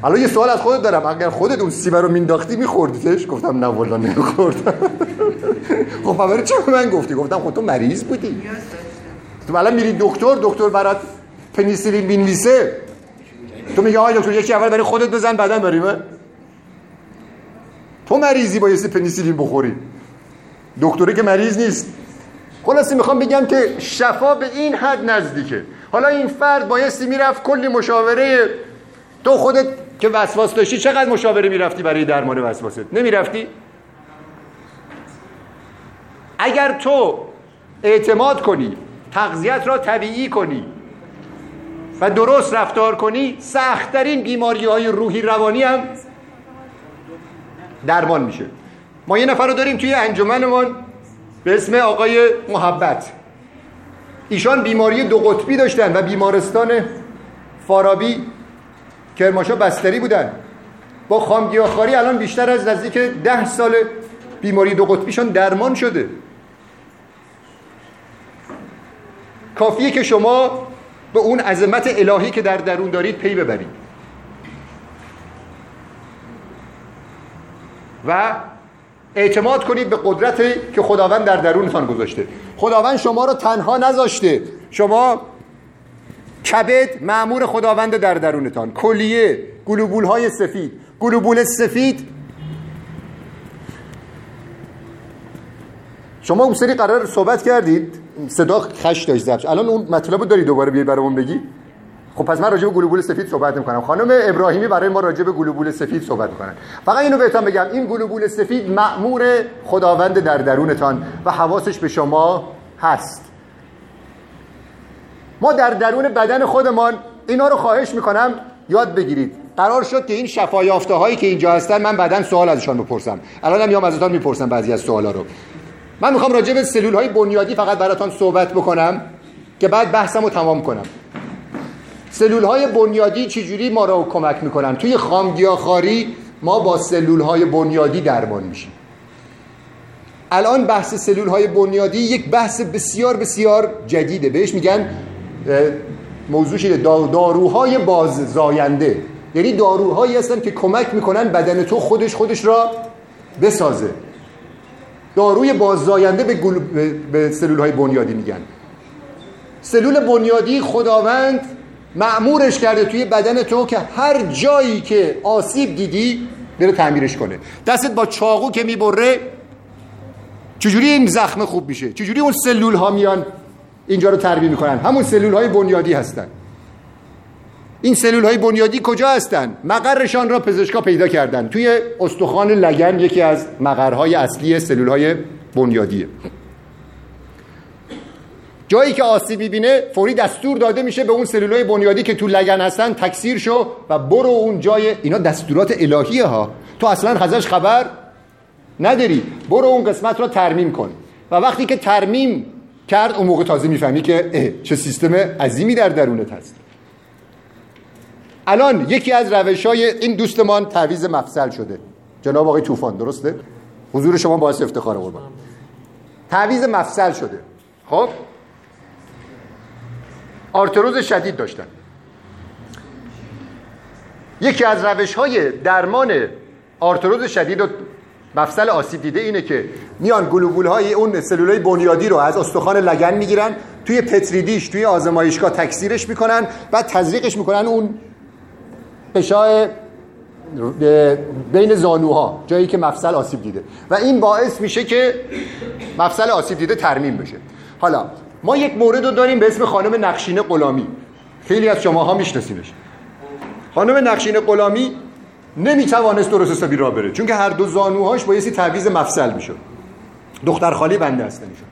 حالا یه سوال از خودت دارم. اگر خودت اون سیب رو مینداختی میخوردیش گفتم نه والله نمیخوردم. (laughs) خب برای چه من گفتی؟ گفتم خب تو مریض بودی. تو الان میری دکتر دکتر برات پنیسیلین بینویسه تو میگه آقای دکتر یکی اول برای خودت بزن بعدا بریم. تو مریضی بایستی پنیسیلین بخوری. دکتری که مریض نیست. خلاصی می‌خوام بگم که شفا به این حد نزدیکه. حالا این فرد بایستی می‌رفت کلی مشاوره تو خودت که وسواس داشتی چقدر مشاوره می‌رفتی برای درمان وسواست نمی‌رفتی؟ اگر تو اعتماد کنی تغذیت را طبیعی کنی و درست رفتار کنی سختترین بیماری های روحی روانی هم درمان میشه. ما یه نفر رو داریم توی انجمنمون به اسم آقای محبت. ایشان بیماری دو قطبی داشتن و بیمارستان فارابی کرماشا بستری بودن. با خامگیاخاری الان بیشتر از نزدیک ده سال بیماری دو قطبیشان درمان شده. کافیه که شما به اون عظمت الهی که در درون دارید پی ببرید. و اعتماد کنید به قدرتی که خداوند در درونتان گذاشته. خداوند شما رو تنها نذاشته. شما کبد معمور خداوند در درونتان. کلیه گلوبول های سفید. گلوبول سفید. شما اون سری قرار صحبت کردید. صدا خش داشت الان اون مطلب داری دوباره بیای برامون بگی؟ خب پس من راجع به گلوبول سفید صحبت می‌کنم. خانم ابراهیمی برای ما راجع به گلوبول سفید صحبت می‌کنن. فقط اینو بهتون بگم این گلوبول سفید مأمور خداوند در درونتان و حواسش به شما هست. ما در درون بدن خودمان اینا رو خواهش می‌کنم یاد بگیرید. قرار شد که این شفایافته هایی که اینجا هستن من بعدا سوال ازشان بپرسم. الانم میام ازتون می‌پرسم بعضی از سوالا رو. من می‌خوام راجع به سلول های بنیادی فقط براتون صحبت بکنم که بعد بحثم رو تمام کنم. سلول های بنیادی چجوری ما رو کمک می‌کنن؟ توی خامگیاخاری ما با سلول های بنیادی درمان میشیم. الان بحث سلول های بنیادی یک بحث بسیار بسیار جدیده. بهش میگن موضوعش داروهای باززاینده. یعنی داروهایی هستن که کمک می‌کنن بدن تو خودش خودش را بسازه. داروی باززاینده به, گل... به سلول های بنیادی میگن. سلول بنیادی خداوند معمورش کرده توی بدن تو که هر جایی که آسیب دیدی بره تعمیرش کنه. دستت با چاقو که می‌بره چجوری این زخم خوب میشه؟ چجوری اون سلول ها میان اینجا رو تربیه می‌کنن؟ همون سلول های بنیادی هستن. این سلول های بنیادی کجا هستن؟ مقرشان را پزشکا پیدا کردن. توی استخوان لگن یکی از مقرهای اصلی سلول های بنیادیه. جایی که آسیب می‌بینه فوری دستور داده میشه به اون سلولای بنیادی که تو لگن هستن تکثیر شو و برو اون جای اینا دستورات الهیه ها. تو اصلا ازش خبر نداری. برو اون قسمت رو ترمیم کن. و وقتی که ترمیم کرد اون موقع تازه می‌فهمی که چه سیستم عظیمی در درونت هست. الان یکی از روش های این دوستمان تعویز مفصل شده. جناب آقای طوفان درسته؟ حضور شما باعث افتخار قربان. تعویز مفصل شده. خب؟ آرتروز شدید داشتن. یکی از روش های درمان آرتروز شدید و مفصل آسیب دیده اینه که میان گلوبول های اون سلول های بنیادی رو از استخوان لگن می‌گیرن توی پتریدیش توی آزمایشگاه تکثیرش می‌کنن بعد تزریقش می‌کنن اون پشای بین زانوها جایی که مفصل آسیب دیده. و این باعث میشه که مفصل آسیب دیده ترمیم بشه. حالا ما یک مورد رو داریم به اسم خانم نقشین غلامی. خیلی از شماها میشناسینش خانم نقشین غلامی نمی‌توانست درست حسابی را بره چون که هر دو زانوهاش بایستی تعویض مفصل می‌شد. دختر خالی بنده هسته می‌شد.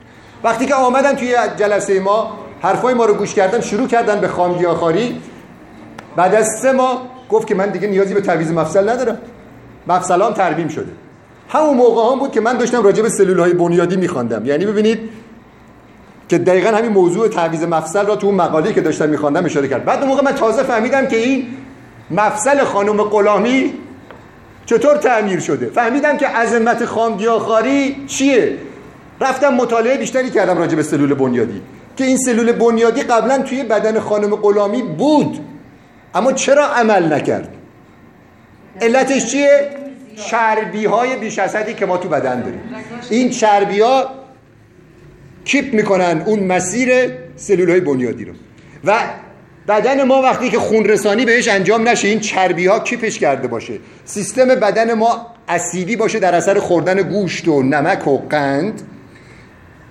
وقتی که آمدن توی جلسه ما حرفای ما رو گوش کردن شروع کردن به خامگیاخاری بعد از سه ماه گفت که من دیگه نیازی به تعویض مفصل ندارم. مفصلام ترمیم شده. همون موقع هم بود که من داشتم راجع به سلول های بنیادی میخواندم. یعنی ببینید که دقیقا همین موضوع تعویض مفصل را تو اون مقاله که داشتم میخواندم اشاره کرد. بعد اون موقع من تازه فهمیدم که این مفصل خانم غلامی چطور تعمیر شده. فهمیدم که عظمت خامگیاخواری چیه؟ رفتم مطالعه بیشتری کردم راجع به سلول بنیادی. که این سلول بنیادی قبلا توی بدن خانم غلامی بود اما چرا عمل نکرد؟ علتش چیه؟ چربی های بیش که ما تو بدن داریم. این چربی ها کیپ می‌کنن اون مسیر سلول های بنیادی رو. و بدن ما وقتی که خون رسانی بهش انجام نشه این چربی ها کیپش کرده باشه. سیستم بدن ما اسیدی باشه در اثر خوردن گوشت و نمک و قند.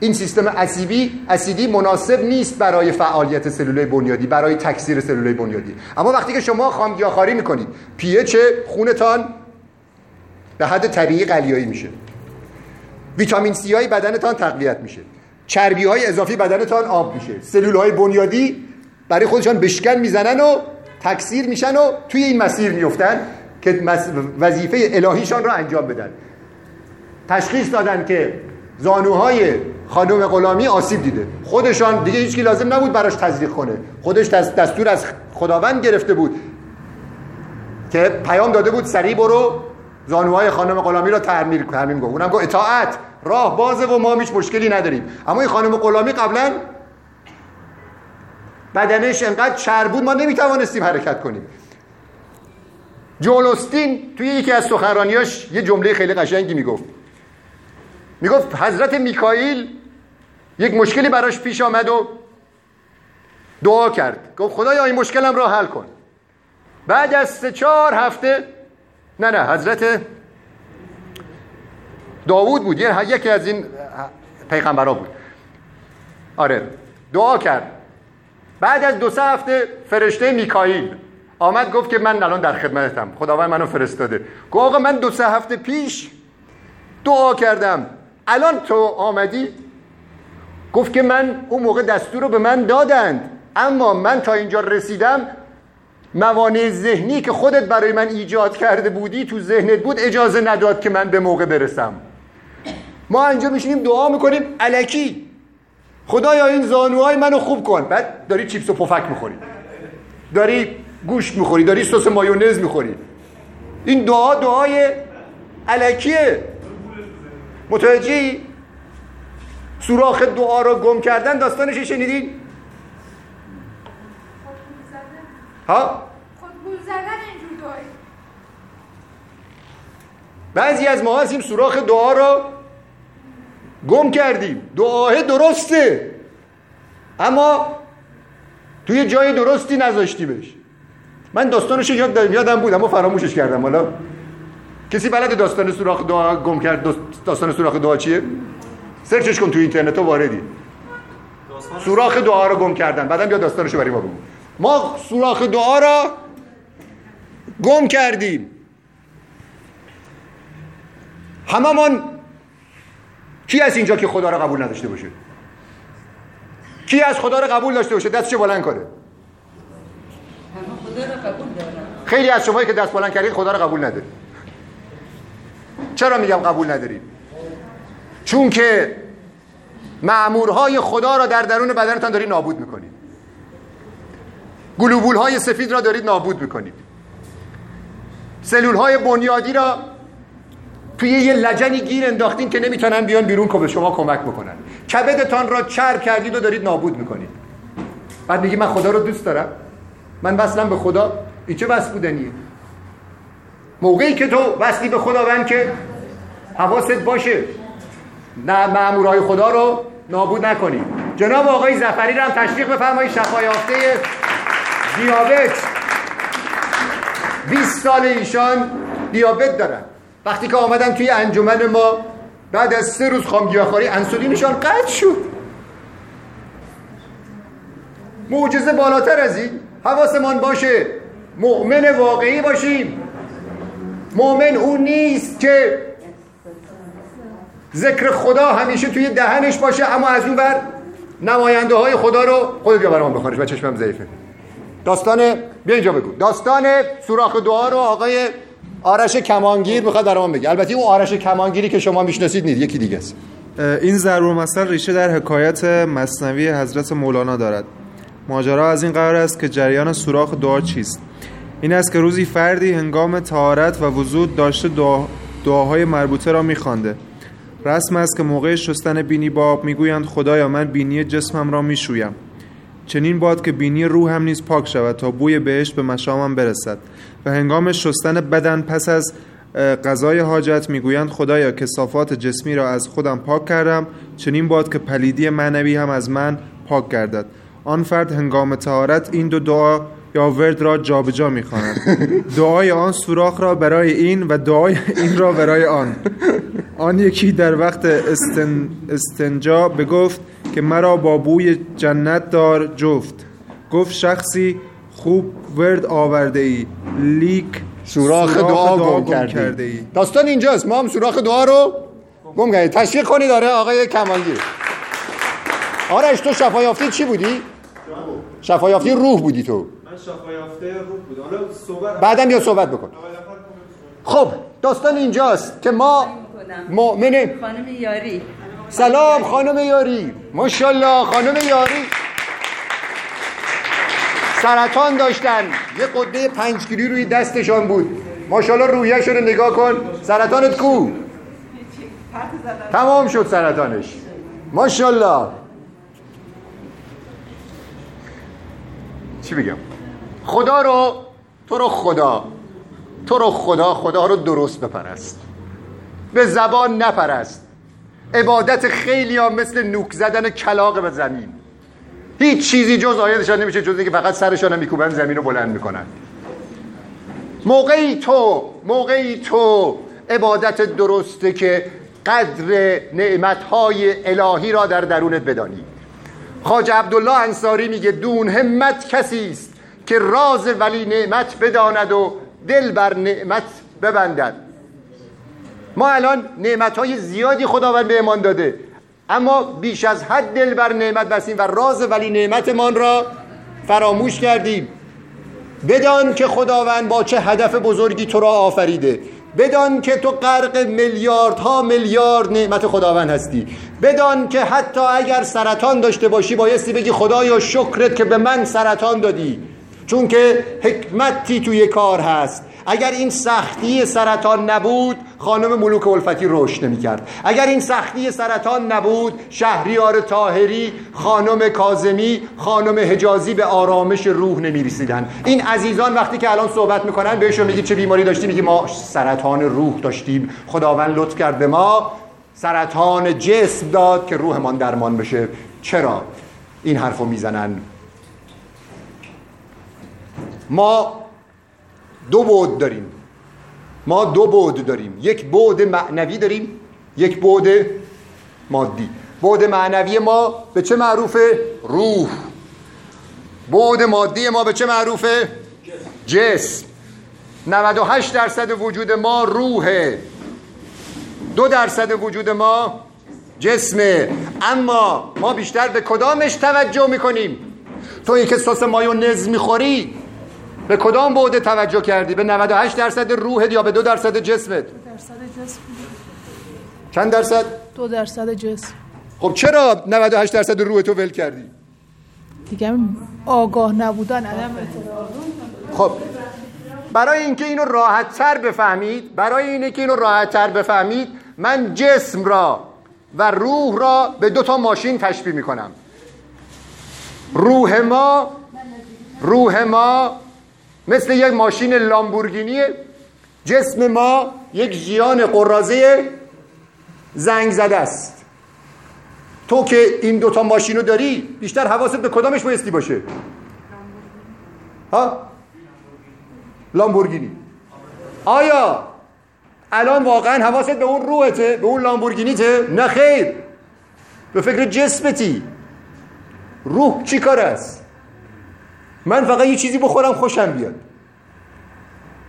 این سیستم اسیدی اسیدی مناسب نیست برای فعالیت سلول بنیادی برای تکثیر سلول بنیادی. اما وقتی که شما خامگیاخواری می‌کنید پی اچ خونتان به حد طبیعی قلیایی میشه. ویتامین سی های بدنتان تقویت میشه. چربی های اضافی بدنتان آب میشه. سلول های بنیادی برای خودشان بشکن می‌زنن و تکثیر میشن و توی این مسیر میفتن که وظیفه الهیشان را انجام بدن. تشخیص دادن که زانوهای خانم غلامی آسیب دیده. خودشان دیگه هیچکی لازم نبود براش تزریق کنه. خودش دستور از خداوند گرفته بود که پیام داده بود سریع برو زانوهای خانم غلامی را تعمیر ترمیم گفت اونم گفت اطاعت. راه بازه و ما هیچ مشکلی نداریم. اما این خانم غلامی قبلا بدنش انقدر چر بود ما نمی‌توانستیم حرکت کنیم. جولوستین توی یکی از سخنرانیاش یه جمله خیلی قشنگی می‌گفت. می‌گفت حضرت میکائیل یک مشکلی براش پیش آمد و دعا کرد. گفت خدایا این مشکلم را حل کن. بعد از سه چهار هفته نه نه حضرت داوود بود. یکی از این پیغمبرا بود. آره. دعا کرد. بعد از دو سه هفته فرشته میکائیل آمد گفت که من الان در خدمتم. خداوند منو فرستاده. گفت آقا من دو سه هفته پیش دعا کردم. الان تو آمدی؟ گفت که من اون موقع دستور رو به من دادند. اما من تا اینجا رسیدم موانع ذهنی که خودت برای من ایجاد کرده بودی تو ذهنت بود اجازه نداد که من به موقع برسم. ما اینجا میشینیم دعا می‌کنیم علکی خدایا این زانوهای منو خوب کن. بعد داری چیپس و پفک می‌خوری. داری گوشت می‌خوری داری سس مایونز می‌خوری. این دعا دعای علکیه متوجهی؟ سوراخ دعا رو گم کردن داستانش شنیدین ها؟ بعضی از ما هستیم سوراخ دعا رو گم کردیم. دعاه درسته. اما توی جای درستی نذاشتیمش من داستانش یاد یادم بود اما فراموشش کردم. حالا کسی بلد داستان سوراخ دعا گم کرد؟ داستان سوراخ دعا چیه؟ سرچش کن تو اینترنت و واردی. سوراخ دعا رو گم کردن. بعدم بیا داستانشو برای ما بگو. ما سوراخ دعا را گم کردیم. هممون کی از اینجا که خدا رو قبول نداشته باشه؟ کی از خدا رو قبول داشته باشه؟ دستش بلند کنه. خیلی از شمایی که دست بلند کردید خدا رو قبول ندارید. چرا میگم قبول ندارید؟ چون که معمورهای خدا را در درون بدنتان دارید نابود می‌کنید. گلوبول های سفید را دارید نابود می‌کنید. سلول های بنیادی را توی یه لجنی گیر انداختین که نمی‌تونن بیان بیرون که به شما کمک بکنن. کبدتان را چرب کردید و دارید نابود می‌کنید. بعد میگی من خدا رو دوست دارم. من وصلم به خدا. این چه وصل بودنیه؟ موقعی که تو وصلی به خداوند که حواست باشه نه مامورای خدا رو نابود نکنی. جناب آقای زفری رو هم تشویق بفرمایید. شفا یافته دیابت. 20 سال ایشان دیابت دارن. وقتی که آمدن توی انجمن ما بعد از سه روز خامگیاخواری انسولینشان قطع شد. معجزه بالاتر از این حواسمان باشه مؤمن واقعی باشیم. مؤمن اون نیست که ذکر خدا همیشه توی دهنش باشه اما از اون بر نماینده های خدا رو خودت بیا برام بخونش و چشمم ضعیفه. داستان بیا اینجا بگو. داستان سوراخ دعا رو آقای آرش کمانگیر می‌خواد برام بگه. البته اون آرش کمانگیری که شما می‌شناسید نیست یکی دیگه است. این ضرور مثل ریشه در حکایت مصنوی حضرت مولانا دارد. ماجرا از این قرار است که جریان سوراخ دعا چیست؟ این است که روزی فردی هنگام تهارت و وضوع داشته دعا... دعاهای مربوطه را میخوانده. رسم است که موقع شستن بینی باب می‌گویند خدایا من بینی جسمم را می‌شویم. چنین باد که بینی روحم نیز پاک شود تا بوی بهشت به مشامم برسد. و هنگام شستن بدن پس از قضای حاجت می‌گویند خدایا کسافات جسمی را از خودم پاک کردم چنین باد که پلیدی معنوی هم از من پاک گردد. آن فرد هنگام طهارت این دو دعا یا ورد را جابجا می‌خواند دعای آن سوراخ را برای این و دعای این را برای آن. آن یکی در وقت استن استنجا بگفت که مرا با بوی جنت دار جفت. گفت شخصی خوب ورد آورده ای لیک سوراخ دعا, گم کرده ای داستان اینجاست. ما هم سوراخ دعا رو گم کردیم. تشویق کنی داره آقای کمالگیر. آرش تو شفا یافته چی بودی؟ شفا یافته روح بودی تو. یافته روح بودم حالا صحبت بعدم بیا صحبت بکن. خب. داستان اینجاست که ما مؤمن خانم یاری. سلام خانم یاری. ماشاءالله خانم یاری. سرطان داشتن. یه قده پنج کیلویی روی دستشان بود. ماشاءالله رویش رو نگاه کن. سرطانت کو؟ تمام شد سرطانش. ماشاءالله. چی بگم؟ خدا رو تو رو خدا تو رو خدا خدا رو درست بپرست. به زبان نپرست. عبادت خیلی ها مثل نوک زدن کلاق به زمین. هیچ چیزی جز آیدشان نمیشه جز اینکه فقط سرشان میکوبن زمین رو بلند می‌کنن. موقعی تو موقعی تو عبادت درسته که قدر نعمتهای الهی را در درونت بدانی. خاج عبدالله انصاری میگه دون همت کسی است که راز ولی نعمت بداند و دل بر نعمت ببندد. ما الان نعمت های زیادی خداوند به امان داده. اما بیش از حد دل بر نعمت بستیم و راز ولی نعمتمان را فراموش کردیم. بدان که خداوند با چه هدف بزرگی تو را آفریده. بدان که تو غرق میلیاردها میلیارد نعمت خداوند هستی. بدان که حتی اگر سرطان داشته باشی بایستی بگی خدایا شکرت که به من سرطان دادی. چون که حکمتی توی کار هست. اگر این سختی سرطان نبود خانم ملوک الفتی رشد نمی‌کرد. اگر این سختی سرطان نبود شهریار تاهری خانم کازمی خانم حجازی به آرامش روح نمی‌رسیدن. این عزیزان وقتی که الان صحبت می‌کنن بهشون میگید چه بیماری داشتیم میگی ما سرطان روح داشتیم. خداوند لطف کرد به ما سرطان جسم داد که روحمان درمان بشه. چرا؟ این حرفو می‌زنن. ما دو بود داریم. ما دو بود داریم. یک بود معنوی داریم یک بود مادی. بود معنوی ما به چه معروفه؟ روح. بود مادی ما به چه معروفه؟ جسم 98 درصد وجود ما روحه دو درصد وجود ما جسمه. اما ما بیشتر به کدامش توجه می‌کنیم؟ تو این که سس مایونز می‌خوری؟ به کدام بوده توجه کردی؟ به 98 درصد روحت یا به دو درصد جسمت؟ درصد جسم. چند درصد؟ دو درصد جسم. خب چرا 98 درصد روح تو ول کردی؟ دیگه آگاه نبودن عدم خب برای اینکه اینو راحت تر بفهمید برای اینه که اینو راحت تر بفهمید من جسم را و روح را به دو تا ماشین تشبیه می‌کنم. روح ما روح ما مثل یک ماشین لامبورگینیه. جسم ما یک ژیان قرازه زنگ زده است. تو که این دوتا ماشین رو داری بیشتر حواست به کدامش بایستی باشه؟ ها؟ لامبورگینی. آیا الان واقعا حواست به اون روحته به اون لامبورگینیته؟ نه خیر. به فکر جسمتی. روح چی کار است؟ من فقط یه چیزی بخورم خوشم بیاد.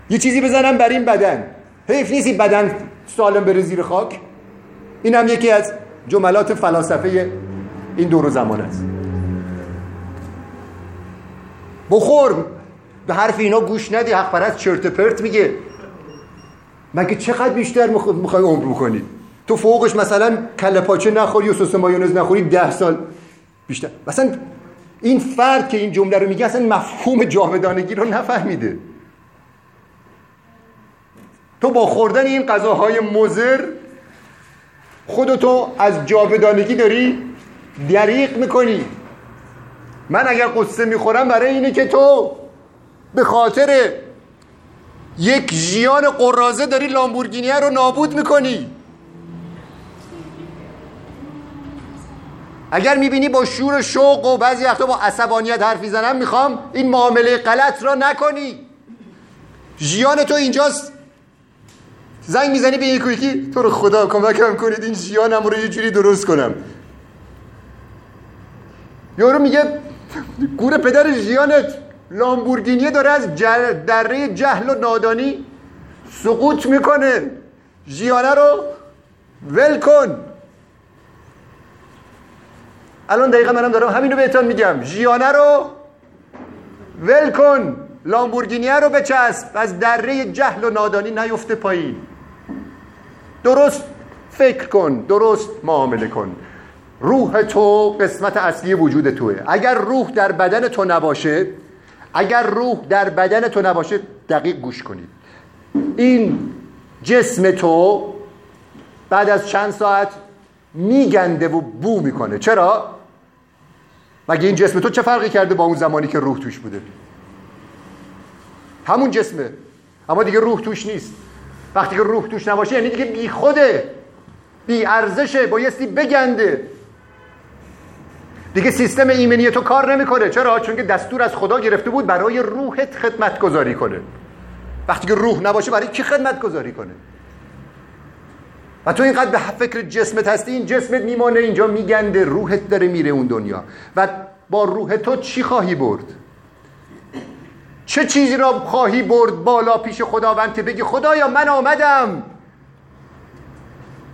یه چیزی بزنم بر این بدن. حیف نیست این بدن سالم بره زیر خاک؟ این هم یکی از جملات فلاسفه این دور زمان است. بخور. به حرف اینا گوش ندی حق پرست چرت پرت میگه. مگه چقدر بیشتر می‌خوای عمر بکنی؟ تو فوقش مثلا کله پاچه نخوری و سس مایونز نخوری ده سال بیشتر. مثلا این فرد که این جمله رو میگه اصلا مفهوم جاودانگی رو نفهمیده. تو با خوردن این غذاهای مزر خودتو از جاودانگی داری دریق می‌کنی. من اگر قصه می‌خورم برای اینه که تو به خاطر یک ژیان قرازه داری لامبورگینیه رو نابود می‌کنی. اگر می‌بینی با شور شوق و بعضی وقتا با عصبانیت حرف می‌زنم می‌خوام این معامله غلط را نکنی. ژیان تو اینجاست. زنگ می‌زنی به یکی یکی تو رو خدا کمکم کنید این ژیانم رو یه جوری درست کنم. یارو میگه گور پدر ژیانت لامبورگینی داره از جل... دره جهل و نادانی سقوط می‌کنه. ژیانه رو ول کن. الان دقیقا منم دارم همینو بهتون میگم. ژیانه رو ول کن. لامبورگینیه رو بچسب. از دره جهل و نادانی نیفته پایین. درست فکر کن. درست معامله کن. روح تو قسمت اصلی وجود توه. اگر روح در بدن تو نباشه اگر روح در بدن تو نباشه دقیق گوش کنید. این جسم تو بعد از چند ساعت میگنده و بو می‌کنه. چرا؟ مگه این جسم تو چه فرقی کرده با اون زمانی که روح توش بوده؟ همون جسمه. اما دیگه روح توش نیست. وقتی که روح توش نباشه یعنی دیگه بی خوده بی ارزشه بایستی بگنده. دیگه سیستم ایمنی تو کار نمی‌کنه. چرا؟ چون که دستور از خدا گرفته بود برای روحت خدمت گذاری کنه. وقتی که روح نباشه برای کی خدمت گذاری کنه؟ و تو اینقدر به فکر جسمت هستی این جسمت میمانه اینجا میگنده روحت داره میره اون دنیا. و با روح تو چی خواهی برد؟ چه چیزی را خواهی برد بالا پیش خداوند که بگی خدایا من آمدم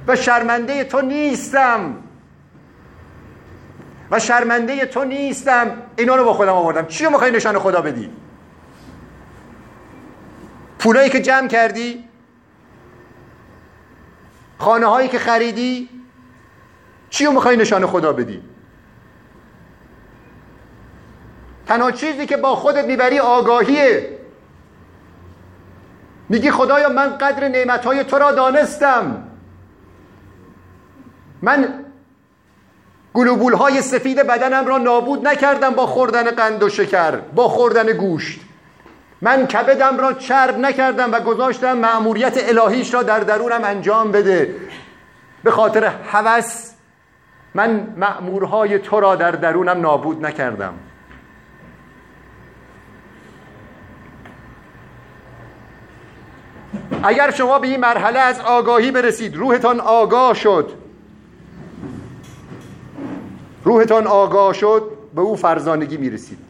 و شرمنده تو نیستم؟ و شرمنده تو نیستم. اینا رو با خودم آوردم. چی رو می‌خوای نشان خدا بدی؟ پولایی که جمع کردی؟ خانه هایی که خریدی چی رو می‌خوای نشان خدا بدی؟ تنها چیزی که با خودت می‌بری آگاهیه. میگی خدایا من قدر نعمتهای تو را دانستم. من گلوبول های سفید بدنم را نابود نکردم با خوردن قند و شکر با خوردن گوشت. من کبدم را چرب نکردم و گذاشتم مأموریت الهیش را در درونم انجام بده. به خاطر هوس من مأمورهای تو را در درونم نابود نکردم. اگر شما به این مرحله از آگاهی برسید روحتان آگاه شد. روحتان آگاه شد به او فرزانگی می‌رسید.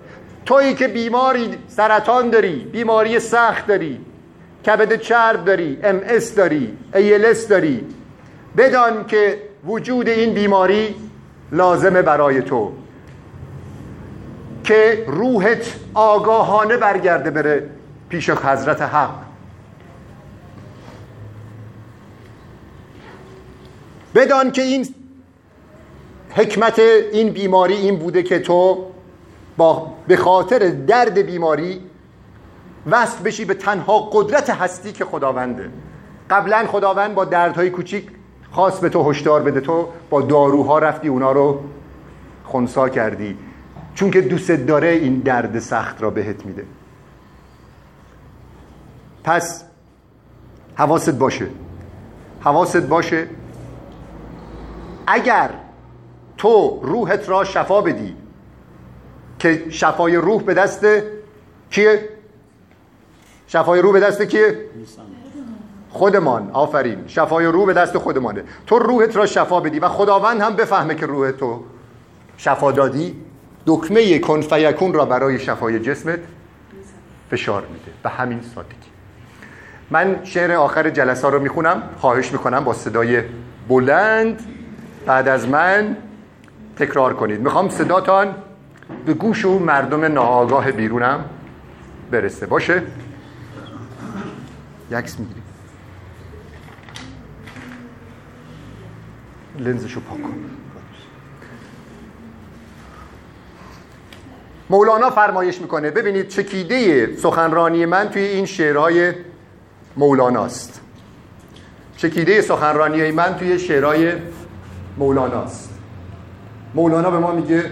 تویی که بیماری سرطان داری بیماری سخت داری کبد چرب داری ام اس داری ایلس داری بدان که وجود این بیماری لازمه برای تو. که روحت آگاهانه برگرده بره پیش حضرت حق. بدان که این حکمت این بیماری این بوده که تو با به خاطر درد بیماری وصل بشی به تنها قدرت هستی که خداونده. قبلا خداوند با دردهای کوچیک خواست به تو هشدار بده. تو با داروها رفتی اونا رو خونسا کردی. چون که دوست داره این درد سخت را بهت میده. پس حواست باشه. حواست باشه. اگر تو روحت را شفا بدی که شفای روح به دست کیه؟ شفای روح به دست کیه؟ خودمان. آفرین. شفای روح به دست خودمانه. تو روحت را شفا بدی و خداوند هم بفهمه که روح تو شفا دادی. دکمه کن فیکون را برای شفای جسمت فشار میده. به همین سادگی. من شعر آخر جلسه رو می‌خونم. خواهش می‌کنم با صدای بلند. بعد از من تکرار کنید. می‌خوام صداتان به گوش و مردم ناآگاه بیرونم برسه. باشه؟ یکس می‌گیری. لنزشو پاک کن. مولانا فرمایش می‌کنه ببینید چکیده سخنرانی من توی این شعرهای مولاناست. چکیده سخنرانی من توی شعرهای مولاناست. مولانا به ما میگه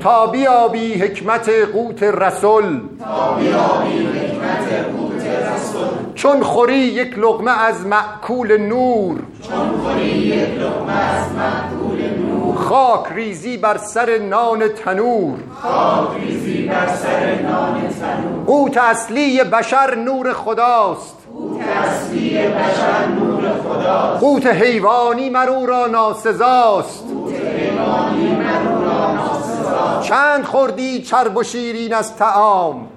تا بیابی حکمت قوت رسول. چون خوری یک لقمه از معکول نور. خاک ریزی بر سر نان تنور. قوت اصلی بشر نور خداست. قوت حیوانی مرو را ناسزاست. چند خوردی چرب و شیرین از تعام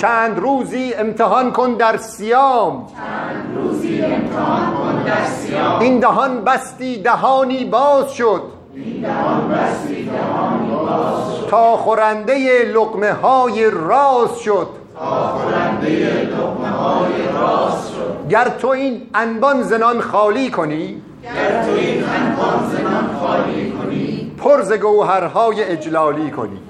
چند روزی امتحان کن در سیام این دهان بستی دهانی باز شد. تا خورنده لقمه های راز شد. گر تو این انبان زنان خالی کنی پر ز گوهرهای اجلالی کنی.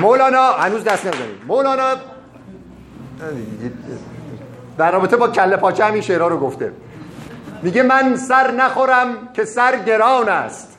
مولانا هنوز دست نزنید مولانا در رابطه با کله پاچه همین شعرها رو گفته. میگه من سر نخورم که سر گران است.